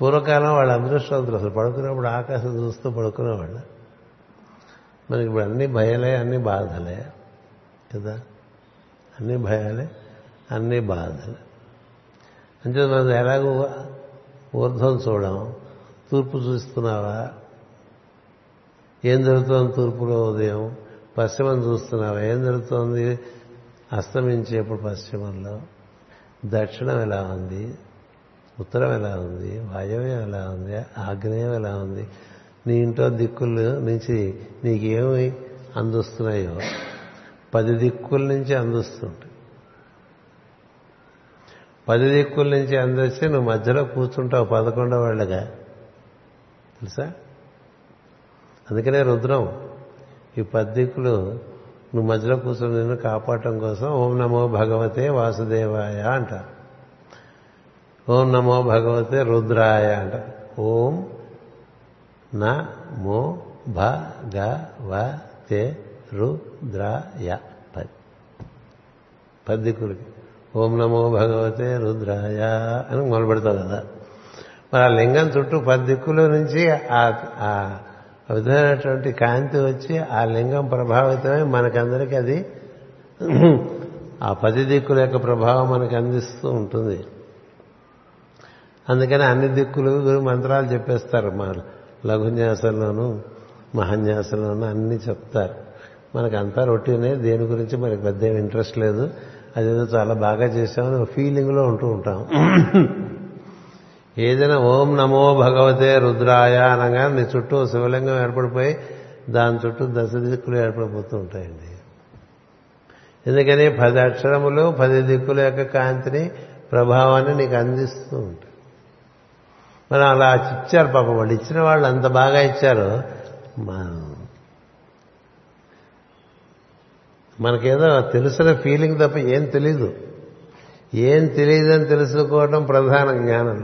పూర్వకాలం వాళ్ళ అదృష్టవంతులు అసలు పడుకున్నప్పుడు ఆకాశం చూస్తూ పడుకునేవాళ్ళు. మనకి ఇప్పుడు అన్ని భయాలే అన్ని బాధలే. కదా? అన్ని భయాలే అన్ని బాధలే. అంటే మనం ఎలాగో ఊర్ధ్వం చూడం తూర్పు చూస్తున్నావా? ఏం జరుగుతోంది తూర్పులో ఉదయం? పశ్చిమం చూస్తున్నావు? ఏం జరుగుతోంది? అస్తమించేప్పుడు పశ్చిమంలో. దక్షిణం ఎలా ఉంది? ఉత్తరం ఎలా ఉంది? వాయవ్యం ఎలా ఉంది? ఆగ్నేయం ఎలా ఉంది? నీ ఇంట్లో దిక్కులు నుంచి నీకేమి అందిస్తున్నాయో? పది దిక్కుల నుంచి అందిస్తుంటాయి. పది దిక్కుల నుంచి అందిస్తే నువ్వు మధ్యలో కూర్చుంటావు పదకొండవ వాళ్ళగా. తెలుసా? అందుకనే రుద్రం ఈ పద్దిక్కులు నువ్వు మధ్యలో కూర్చొని నిన్ను కాపాడటం కోసం ఓం నమో భగవతే వాసుదేవాయ అంట. ఓం నమో భగవతే రుద్రాయ అంట. ఓం నమో భగవతే రుద్రాయ పది పది ఓం నమో భగవతే రుద్రాయ అని మొదలు పెడతావు కదా. మరి ఆ లింగం చుట్టూ పది దిక్కుల నుంచి ఆ విధమైనటువంటి కాంతి వచ్చి ఆ లింగం ప్రభావితమై మనకందరికీ అది ఆ పది దిక్కుల యొక్క ప్రభావం మనకు అందిస్తూ ఉంటుంది. అందుకని అన్ని దిక్కులు మంత్రాలు చెప్పేస్తారు. మా లఘున్యాసంలోను మహన్యాసంలోను అన్నీ చెప్తారు. మనకంతా రొటీనే దేని గురించి మనకి పెద్ద ఇంట్రెస్ట్ లేదు. అదేదో చాలా బాగా చేసామని ఫీలింగ్లో ఉంటూ ఉంటాం. ఏదైనా ఓం నమో భగవతే రుద్రాయ అనగా నీ చుట్టూ శివలింగం ఏర్పడిపోయి దాని చుట్టూ దశ దిక్కులు ఏర్పడిపోతూ ఉంటాయండి. ఎందుకని పది అక్షరములు పది దిక్కుల యొక్క కాంతిని ప్రభావాన్ని నీకు అందిస్తూ ఉంటాయి. మనం అలా ఇచ్చారు పాపం వాళ్ళు ఇచ్చిన వాళ్ళు అంత బాగా ఇచ్చారు. మనకేదో తెలిసిన ఫీలింగ్ తప్ప ఏం తెలీదు. ఏం తెలియదని తెలుసుకోవడం ప్రధాన జ్ఞానం.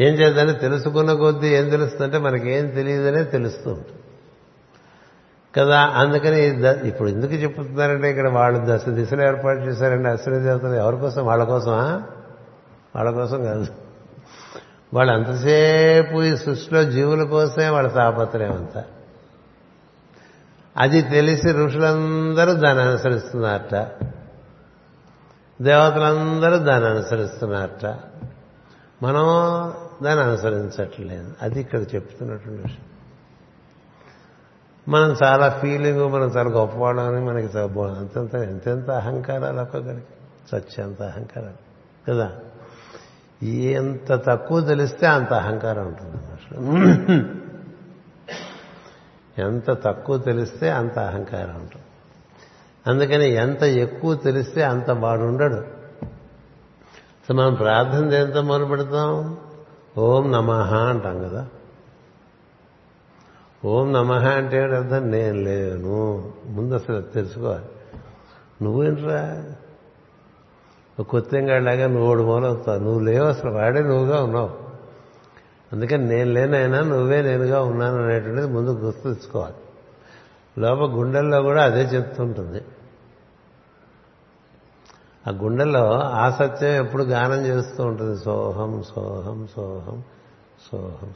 ఏం చేద్దని తెలుసుకున్న కొద్దీ ఏం తెలుస్తుందంటే మనకేం తెలియదనే తెలుస్తూ ఉంటుంది. కదా అందుకని ఇప్పుడు ఎందుకు చెప్తున్నారంటే ఇక్కడ వాళ్ళు దశ దిశలు ఏర్పాటు చేశారండి అశ్విని దేవతలు. ఎవరి కోసం? వాళ్ళ కోసమా? వాళ్ళ కోసం కాదు. వాళ్ళు అంతసేపు ఈ సృష్టిలో జీవుల కోసమే వాళ్ళ తాపత్రయం అంతా. అది తెలిసి ఋషులందరూ దాన్ని అనుసరిస్తున్నారట. దేవతలందరూ దాన్ని అనుసరిస్తున్నారట. మనం దాన్ని అనుసరించట్లేదు. అది ఇక్కడ చెప్తున్నటువంటి విషయం. మనం చాలా ఫీలింగ్ మనం చాలా గొప్పవాళ్ళని మనకి అంతంత ఎంతెంత అహంకారాలు ఒక్కొక్కడికి సత్యంత అహంకారాలు. కదా? ఎంత తక్కువ తెలిస్తే అంత అహంకారం ఉంటుంది. ఎంత తక్కువ తెలిస్తే అంత అహంకారం ఉంటుంది. అందుకని ఎంత ఎక్కువ తెలిస్తే అంత వాడుండడు. సో మనం ప్రార్థన దేంతో మొదలు పెడతాం? ఓం నమ అంటాం కదా. ఓం నమ అంటే అర్థం? నేను లేను. ముందు అసలు తెలుసుకోవాలి. నువ్వేంట్రా? కొత్తెంగాడిలాగా నువ్వు ఓడి మొదలవుతావు. నువ్వు లేవు అసలు. వాడే నువ్వుగా ఉన్నావు. అందుకని నేను లేనైనా నువ్వే నేనుగా ఉన్నాను అనేటువంటిది ముందు గుర్తు తెచ్చుకోవాలి. లోపల గుండెల్లో కూడా అదే చెప్తుంటుంది. ఆ గుండెల్లో ఆ సత్యం ఎప్పుడు గానం చేస్తూ ఉంటుంది. సోహం సోహం సోహం సోహం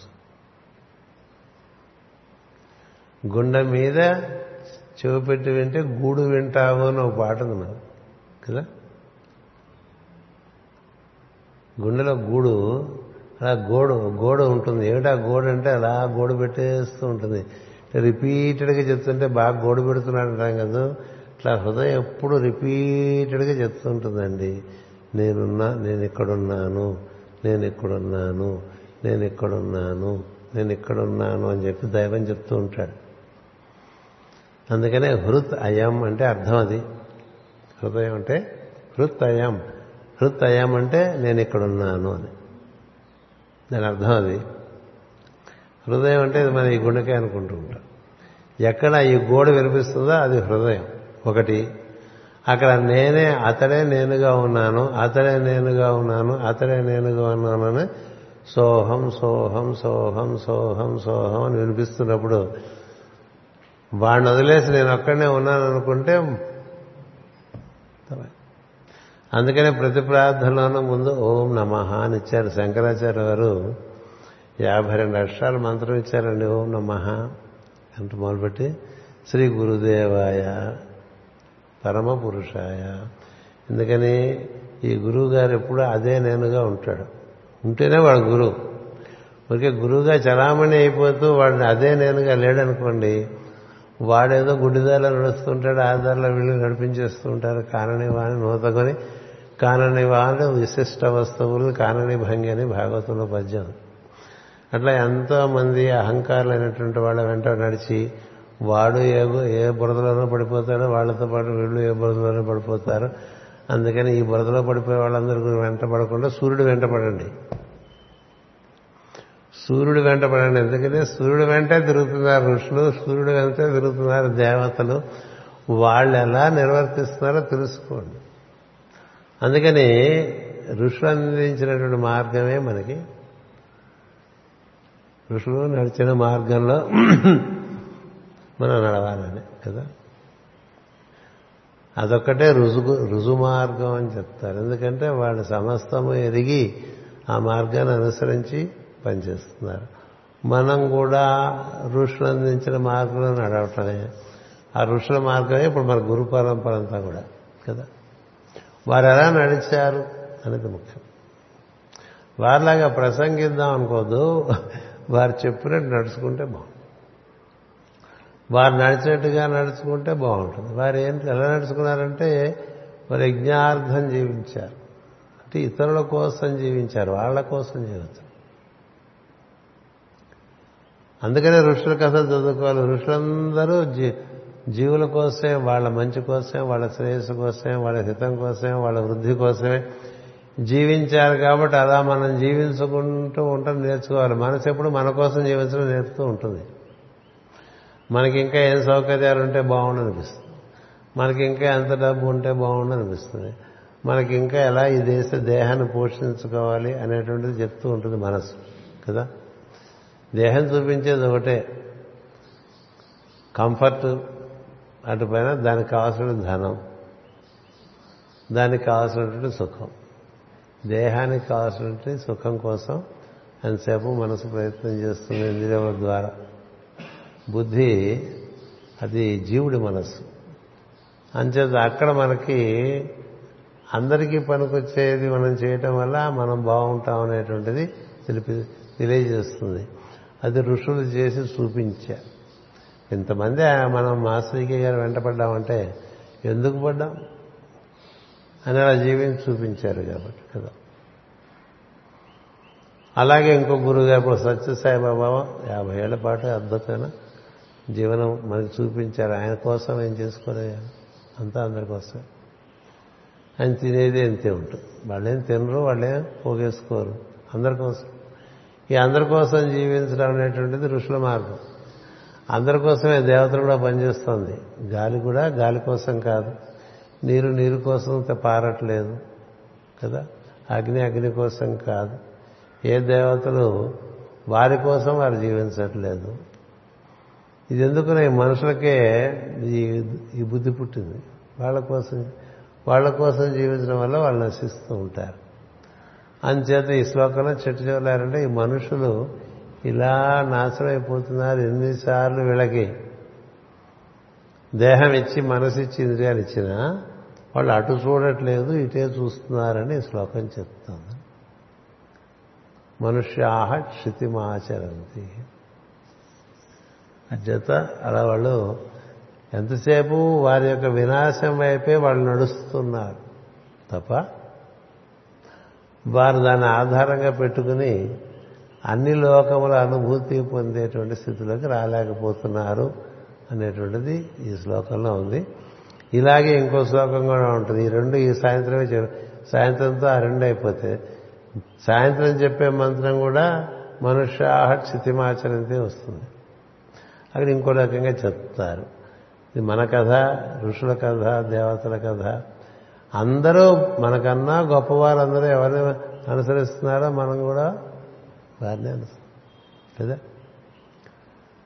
గుండె మీద చెవి పెట్టి వింటే గూడు వింటావు అని ఒక పాట ఉంది మరి కదా? గుండెలో గూడు అలా గోడు గోడ ఉంటుంది. ఏమిటా గోడు అంటే అలా గోడు పెట్టేస్తూ ఉంటుంది. రిపీటెడ్గా చెప్తుంటే బాగా గోడు పెడుతున్నాడు అంటాం కదా. ఇట్లా హృదయం ఎప్పుడు రిపీటెడ్గా చెప్తుంటుందండి. నేనున్నా నేను ఇక్కడున్నాను నేను ఇక్కడున్నాను నేను ఇక్కడున్నాను నేను ఇక్కడున్నాను అని చెప్పి దైవం చెప్తూ ఉంటాడు. అందుకనే హృత్ అయం అంటే అర్థం అది. హృదయం అంటే హృత్ అయం. హృత్ అయం అంటే నేను ఇక్కడున్నాను అని. దాని అర్థం అది. హృదయం అంటే ఇది మన ఈ గుండెకే అనుకుంటూ ఉంటాం. ఎక్కడ ఈ గోడ వినిపిస్తుందో అది హృదయం. ఒకటి అక్కడ నేనే అతడే నేనుగా ఉన్నాను అతడే నేనుగా ఉన్నాను అతడే నేనుగా ఉన్నాను అని సోహం సోహం సోహం సోహం సోహం అని వినిపిస్తున్నప్పుడు వాడిని వదిలేసి నేను ఒక్కడనే ఉన్నాను అనుకుంటే అందుకనే ప్రతి ప్రార్థనలోనూ ముందు ఓం నమ అని ఇచ్చారు శంకరాచార్య వారు. యాభై రెండు అక్షరాలు మంత్రం ఇచ్చారండి. ఓం నమ అంటూ మొదలుపెట్టి శ్రీ గురుదేవాయ పరమ పురుషాయ ఎందుకని ఈ గురువు గారు ఎప్పుడు అదే నేనుగా ఉంటాడు. ఉంటేనే వాడు గురువు. ఊరికే గురువుగా చలామణి అయిపోతూ వాడిని అదే నేనుగా లేడనుకోండి వాడేదో గుడ్డిదారిలో నడుస్తుంటాడు ఆ దారిలో వీళ్ళు నడిపించేస్తూ ఉంటారు. కానని వాని నూతకొని కానని వాని విశిష్ట వస్తువులు కానని భంగి అని భాగవతంలో పద్యం. అట్లా ఎంతో మంది అహంకారులైనటువంటి వాళ్ళ వెంట నడిచి వాడు ఏ ఏ బురదలోనో పడిపోతాడో వాళ్ళతో పాటు వీళ్ళు ఏ బురదలోనో పడిపోతారు. అందుకని ఈ బురదలో పడిపోయే వాళ్ళందరూ వెంట పడకుండా సూర్యుడు వెంట పడండి. సూర్యుడు వెంట పడండి. ఎందుకంటే సూర్యుడు వెంటే తిరుగుతున్నారు ఋషులు సూర్యుడు వెంటే తిరుగుతున్నారు దేవతలు. వాళ్ళు ఎలా నిర్వర్తిస్తున్నారో తెలుసుకోండి. అందుకని ఋషులు అందించినటువంటి మార్గమే మనకి ఋషులు నడిచిన మార్గంలో మనం నడవాలని కదా? అదొక్కటే రుజుగు రుజు మార్గం అని చెప్తారు. ఎందుకంటే వాళ్ళు సమస్తము ఎరిగి ఆ మార్గాన్ని అనుసరించి పనిచేస్తున్నారు. మనం కూడా ఋషులు అందించిన మార్గంలో నడవటమే. ఆ ఋషుల మార్గమే ఇప్పుడు మన గురు పరంపర అంతా కూడా కదా? వారు ఎలా నడిచారు అనేది ముఖ్యం. వారిలాగా ప్రసంగిద్దాం అనుకోదు వారు చెప్పినట్టు నడుచుకుంటే బాగుంటుంది. వారు నడిచినట్టుగా నడుచుకుంటే బాగుంటుంది. వారు ఏం ఎలా నడుచుకున్నారంటే వారు యజ్ఞార్థం జీవించారు. అంటే ఇతరుల కోసం జీవించారు వాళ్ళ కోసం జీవించారు. అందుకనే ఋషుల కథ చదువుకోవాలి. ఋషులందరూ జీ జీవుల కోసమే వాళ్ళ మంచి కోసమే వాళ్ళ శ్రేయస్సు కోసమే వాళ్ళ హితం కోసమే వాళ్ళ వృద్ధి కోసమే జీవించారు కాబట్టి అలా మనం జీవించుకుంటూ ఉండటం నేర్చుకోవాలి. మనసు ఎప్పుడు మన కోసం జీవించడం నేర్పుతూ ఉంటుంది. మనకి ఇంకా ఏం సౌకర్యాలు ఉంటే బాగుండు అనిపిస్తుంది మనకి ఇంకా ఎంత డబ్బు ఉంటే బాగుండు అనిపిస్తుంది మనకి ఇంకా ఎలా ఈ దేశ దేహాన్ని పోషించుకోవాలి అనేటువంటిది చెప్తూ ఉంటుంది మనసు కదా? దేహం చూపించేది ఒకటే. కంఫర్ట్ అటుపైన దానికి కావాల్సిన ధనం దానికి కావాల్సినటువంటి సుఖం. దేహానికి కావాల్సినటువంటి సుఖం కోసం అంతసేపు మనసు ప్రయత్నం చేస్తుంది ఇంద్రియముల ద్వారా. బుద్ధి అది జీవుడి మనస్సు. అంచేత అక్కడ మనకి అందరికీ పనికొచ్చేది మనం చేయటం వల్ల మనం బాగుంటాం అనేటువంటిది తెలిపి తెలియజేస్తుంది. అది ఋషులు చేసి చూపించారు. ఇంతమంది మనం మాస్టర్కి గారు వెంటపడ్డామంటే ఎందుకు పడ్డాం? అని అలా జీవించి చూపించారు కాబట్టి కదా. అలాగే ఇంకో గురువు గారు ఇప్పుడు సత్యసాయి బాబా యాభై ఏళ్ళ పాటు అద్భుతమైన జీవనం మనకి చూపించారు. ఆయన కోసం ఏం చేసుకోలేదు అంతా అందరి కోసం ఆయన తినేది అంతే ఉంటుంది. వాళ్ళేం తినరు వాళ్ళేం పోగేసుకోరు. అందరి కోసం. ఈ అందరి కోసం జీవించడం అనేటువంటిది ఋషుల మార్గం. అందరి కోసమే దేవతలు కూడా పనిచేస్తుంది. గాలి కూడా గాలి కోసం కాదు. నీరు నీరు కోసం పారట్లేదు కదా? అగ్ని అగ్ని కోసం కాదు. ఏ దేవతలు వారి కోసం వారు జీవించట్లేదు. ఇది ఎందుకు మనుషులకే ఈ ఈ బుద్ధి పుట్టింది? వాళ్ళ కోసం వాళ్ళ కోసం జీవించడం వల్ల వాళ్ళు నశిస్తూ ఉంటారు. అంచేత ఈ శ్లోకంలో చెట్టు చెవలారంటే ఈ మనుషులు ఇలా నాశనం అయిపోతున్నారు ఎన్నిసార్లు వీళ్ళకి. దేహం ఇచ్చి మనసు ఇచ్చి ఇంద్రియాలు ఇచ్చినా వాళ్ళు అటు చూడట్లేదు ఇటే చూస్తున్నారని శ్లోకం చెప్తుంది. మనుష్యాహ క్షితిమాచరంతి. అంచేత అలా వాళ్ళు ఎంతసేపు వారి యొక్క వినాశం వైపే వాళ్ళు నడుస్తున్నారు తప్ప వారు దాన్ని ఆధారంగా పెట్టుకుని అన్ని లోకముల అనుభూతి పొందేటువంటి స్థితిలోకి రాలేకపోతున్నారు. అనేటువంటిది ఈ శ్లోకంలో ఉంది. ఇలాగే ఇంకో శ్లోకం కూడా ఉంటుంది. ఈ రెండు ఈ సాయంత్రమే సాయంత్రంతో ఆ రెండు అయిపోతే సాయంత్రం చెప్పే మంత్రం కూడా మనుష్యాహ క్షితిమాచరంతే వస్తుంది. అక్కడ ఇంకో రకంగా చెప్తారు. ఇది మన కథ ఋషుల కథ దేవతల కథ. అందరూ మనకన్నా గొప్పవారందరూ ఎవరిని అనుసరిస్తున్నారో మనం కూడా వారిని అనుసరి కదా?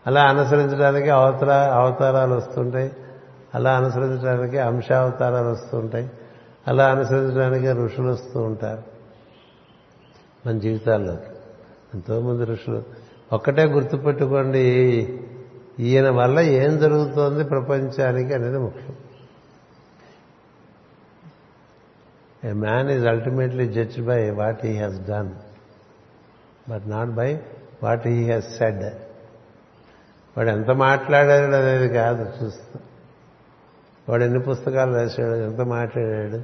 అలా అనుసరించడానికి అవతార అవతారాలు వస్తుంటాయి. అలా అనుసరించడానికి అంశావతారాలు వస్తుంటాయి. అలా అనుసరించడానికి ఋషులు వస్తూ ఉంటారు. మన జీవితాల్లో ఎంతోమంది ఋషులు. ఒక్కటే గుర్తుపెట్టుకోండి ఈయన వల్ల ఏం జరుగుతోంది ప్రపంచానికి అనేది ముఖ్యం. A man is ultimately judge by what he has done but not by what he has said వాడు ఎంత మాట్లాడాడు అనేది కాదు చూస్తా. వాడు ఎన్ని పుస్తకాలు రాశాడు ఎంత మాట్లాడాడు?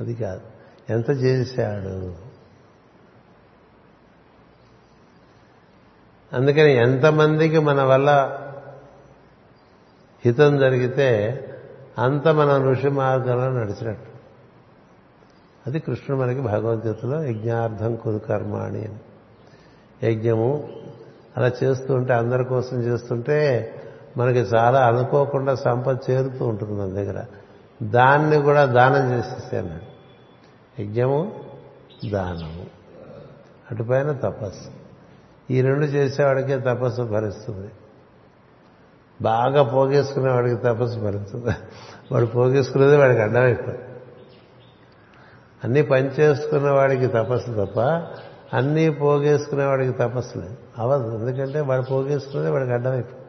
అది కాదు. ఎంత చేశాడు? అందుకని ఎంతమందికి మన వల్ల హితం జరిగితే అంత మనం ఋషి మార్గంలో నడిచినట్టు. అది కృష్ణుడు మనకి భగవద్గీతలో యజ్ఞార్థం కురు కర్మాణి అని. యజ్ఞము అలా చేస్తూ ఉంటే అందరి కోసం చేస్తుంటే మనకి చాలా అనుకోకుండా సంపద చేరుతూ ఉంటుంది మన దగ్గర. దాన్ని కూడా దానం చేసేసాను యజ్ఞము దానము. అటుపైన తపస్సు. ఈ రెండు చేసేవాడికే తపస్సు భరిస్తుంది. బాగా పోగేసుకునేవాడికి తపస్సు భరిస్తుంది. వాడు పోగేసుకునేది వాడికి అడ్డమైపోయింది అన్నీ పనిచేసుకున్న వాడికి తపస్సు తప్ప అన్నీ పోగేసుకునేవాడికి తపస్సు లేదు. అవదు ఎందుకంటే వాడు పోగేసుకునేది వాడికి అడ్డమైపోయింది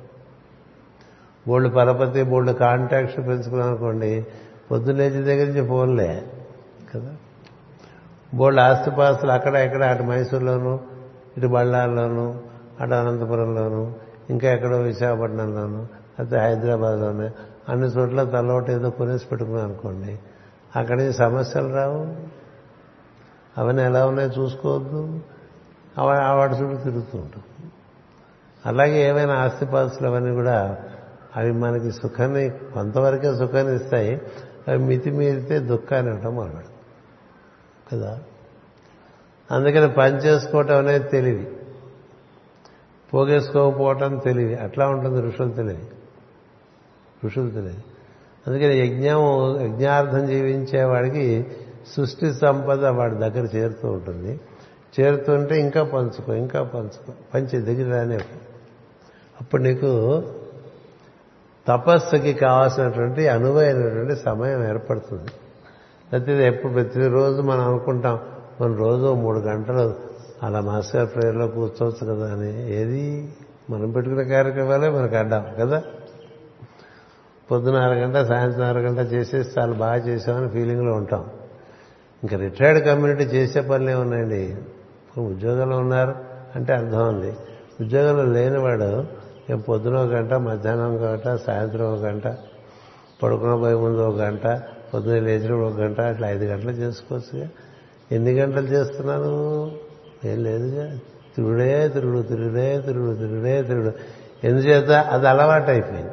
బోల్డ్ పరపతి బోల్డ్ కాంటాక్ట్స్ పెంచుకున్నాం అనుకోండి పొద్దున్నేచి దగ్గర నుంచి ఫోన్లే కదా? బోల్డ్ ఆస్తిపాస్తులు అక్కడ ఇక్కడ అటు మైసూర్లోనూ ఇటు బళ్ళార్లోను అటు అనంతపురంలోను ఇంకా ఎక్కడో విశాఖపట్నంలోను అయితే హైదరాబాద్లోనే అన్ని చోట్ల తలోటి ఏదో కొనేసి పెట్టుకున్నాం అనుకోండి అక్కడి నుంచి సమస్యలు రావు. అవన్నీ ఎలా ఉన్నాయో చూసుకోవద్దు. ఆ వాటి చుట్టూ తిరుగుతూ ఉంటాం. అలాగే ఏమైనా ఆస్తిపాస్తులు అవన్నీ కూడా అవి మనకి సుఖాన్ని కొంతవరకే సుఖాన్ని ఇస్తాయి. అవి మితిమీరితే దుఃఖాన్ని ఇవ్వటం మొదలు కదా? అందుకని పని చేసుకోవటం అనేది తెలివి. పోగేసుకోకపోవటం తెలివి. అట్లా ఉంటుంది ఋషులు తెలివి. ఋషులు తెలివి. అందుకని యజ్ఞం యజ్ఞార్థం జీవించేవాడికి సృష్టి సంపద వాడి దగ్గర చేరుతూ ఉంటుంది. చేరుతుంటే ఇంకా పంచుకో ఇంకా పంచుకో. పంచి దగ్గర రానే అప్పుడు నీకు తపస్సుకి కావాల్సినటువంటి అనువైనటువంటి సమయం ఏర్పడుతుంది. ప్రతిది ఎప్పుడు ప్రతిరోజు మనం అనుకుంటాం మనం రోజు మూడు గంటలు అలా మాస్టర్ ప్రేయర్లో కూర్చోవచ్చు కదా అని. ఏది? మనం పెట్టుకునే కార్యక్రమాలే మనకు అడ్డాం కదా. పొద్దున అరగంట సాయంత్రం అరగంట చేసేసి చాలా బాగా చేసామని ఫీలింగ్లో ఉంటాం. ఇంకా రిటైర్డ్ కమ్యూనిటీ చేసే పనులే ఉన్నాయండి ఉద్యోగంలో ఉన్నారు అంటే అర్థం ఉంది. ఉద్యోగంలో లేనివాడు ఏం పొద్దున ఒక గంట మధ్యాహ్నం ఒక గంట సాయంత్రం ఒక గంట పడుకున్న పోయే ముందు ఒక గంట పొద్దున లేచినప్పుడు ఒక గంట అట్లా ఐదు గంటలు చేసుకోవచ్చుగా. ఎన్ని గంటలు చేస్తున్నాను ఏం లేదుగా. తిరుడే తిరుడు తిరుడే తిరుడు తిరుడే తిరుడు ఎందుచేత? అది అలవాటు అయిపోయింది.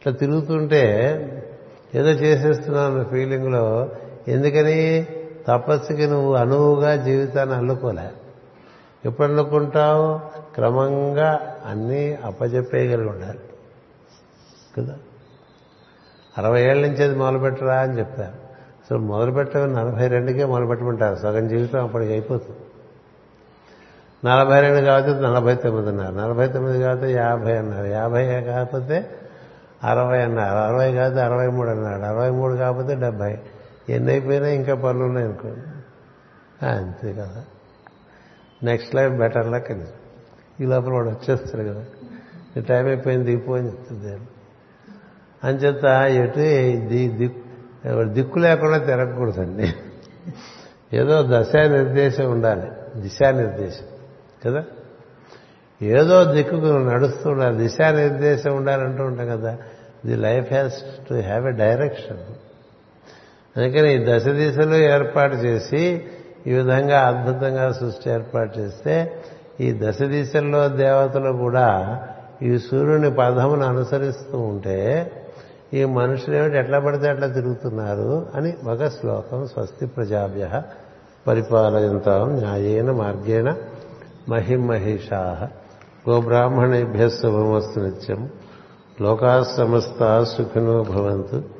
ఇట్లా తిరుగుతుంటే ఏదో చేసేస్తున్నావు ఫీలింగ్లో ఎందుకని? తపస్సుకి నువ్వు అనువుగా జీవితాన్ని అల్లుకోలే. ఎప్పుడు అల్లుకుంటావు క్రమంగా అన్నీ అప్పచెప్పేయగలిగి ఉండాలి కదా? అరవై ఏళ్ళ నుంచి అది మొదలుపెట్టరా అని చెప్పారు. సో మొదలుపెట్టమని నలభై రెండుకే మొదలుపెట్టమంటారు. సగం జీవితం అప్పటికి అయిపోతుంది. నలభై రెండు కాకపోతే నలభై తొమ్మిది అన్నారు. నలభై తొమ్మిది కాకపోతే యాభై అన్నారు. యాభై కాకపోతే అరవై అన్నారు. అరవై కాకపోతే అరవై మూడు అన్నాడు. అరవై మూడు కాకపోతే డెబ్బై ఎన్ని అయిపోయినా ఇంకా పనులు ఉన్నాయి అనుకోండి అంతే కదా. నెక్స్ట్ లైఫ్ బెటర్ లక్ అని. ఈ లోపల వాడు వచ్చేస్తాడు కదా. నీ టైం అయిపోయింది దిగిపో అని చెప్తుంది అంచేత ఎటు దిక్కు దిక్కు లేకుండా తిరగకూడదండి. ఏదో దశా నిర్దేశం ఉండాలి. దిశానిర్దేశం. కదా? ఏదో దిక్కుకు నడుస్తూ ఉండాలి. దిశానిర్దేశం ఉండాలంటూ ఉంటాం కదా. The life has to have a direction. అందుకని ఈ దశ దిశలు ఏర్పాటు చేసి ఈ విధంగా అద్భుతంగా సృష్టి ఏర్పాటు చేస్తే ఈ దశ దిశల్లో దేవతలు కూడా ఈ సూర్యుని పదమును అనుసరిస్తూ ఉంటే ఈ మనుషులు ఏమిటి ఎట్లా పడితే అట్లా తిరుగుతున్నారు అని ఒక శ్లోకం స్వస్తి ప్రజాభ్య పరిపాలయంతాం న్యాయేన మార్గేణ మహిమహిషా గోబ్రాహ్మణేభ్య శుభమస్తు నిత్యం. లోకా సమస్త సుఖినో భవంతు.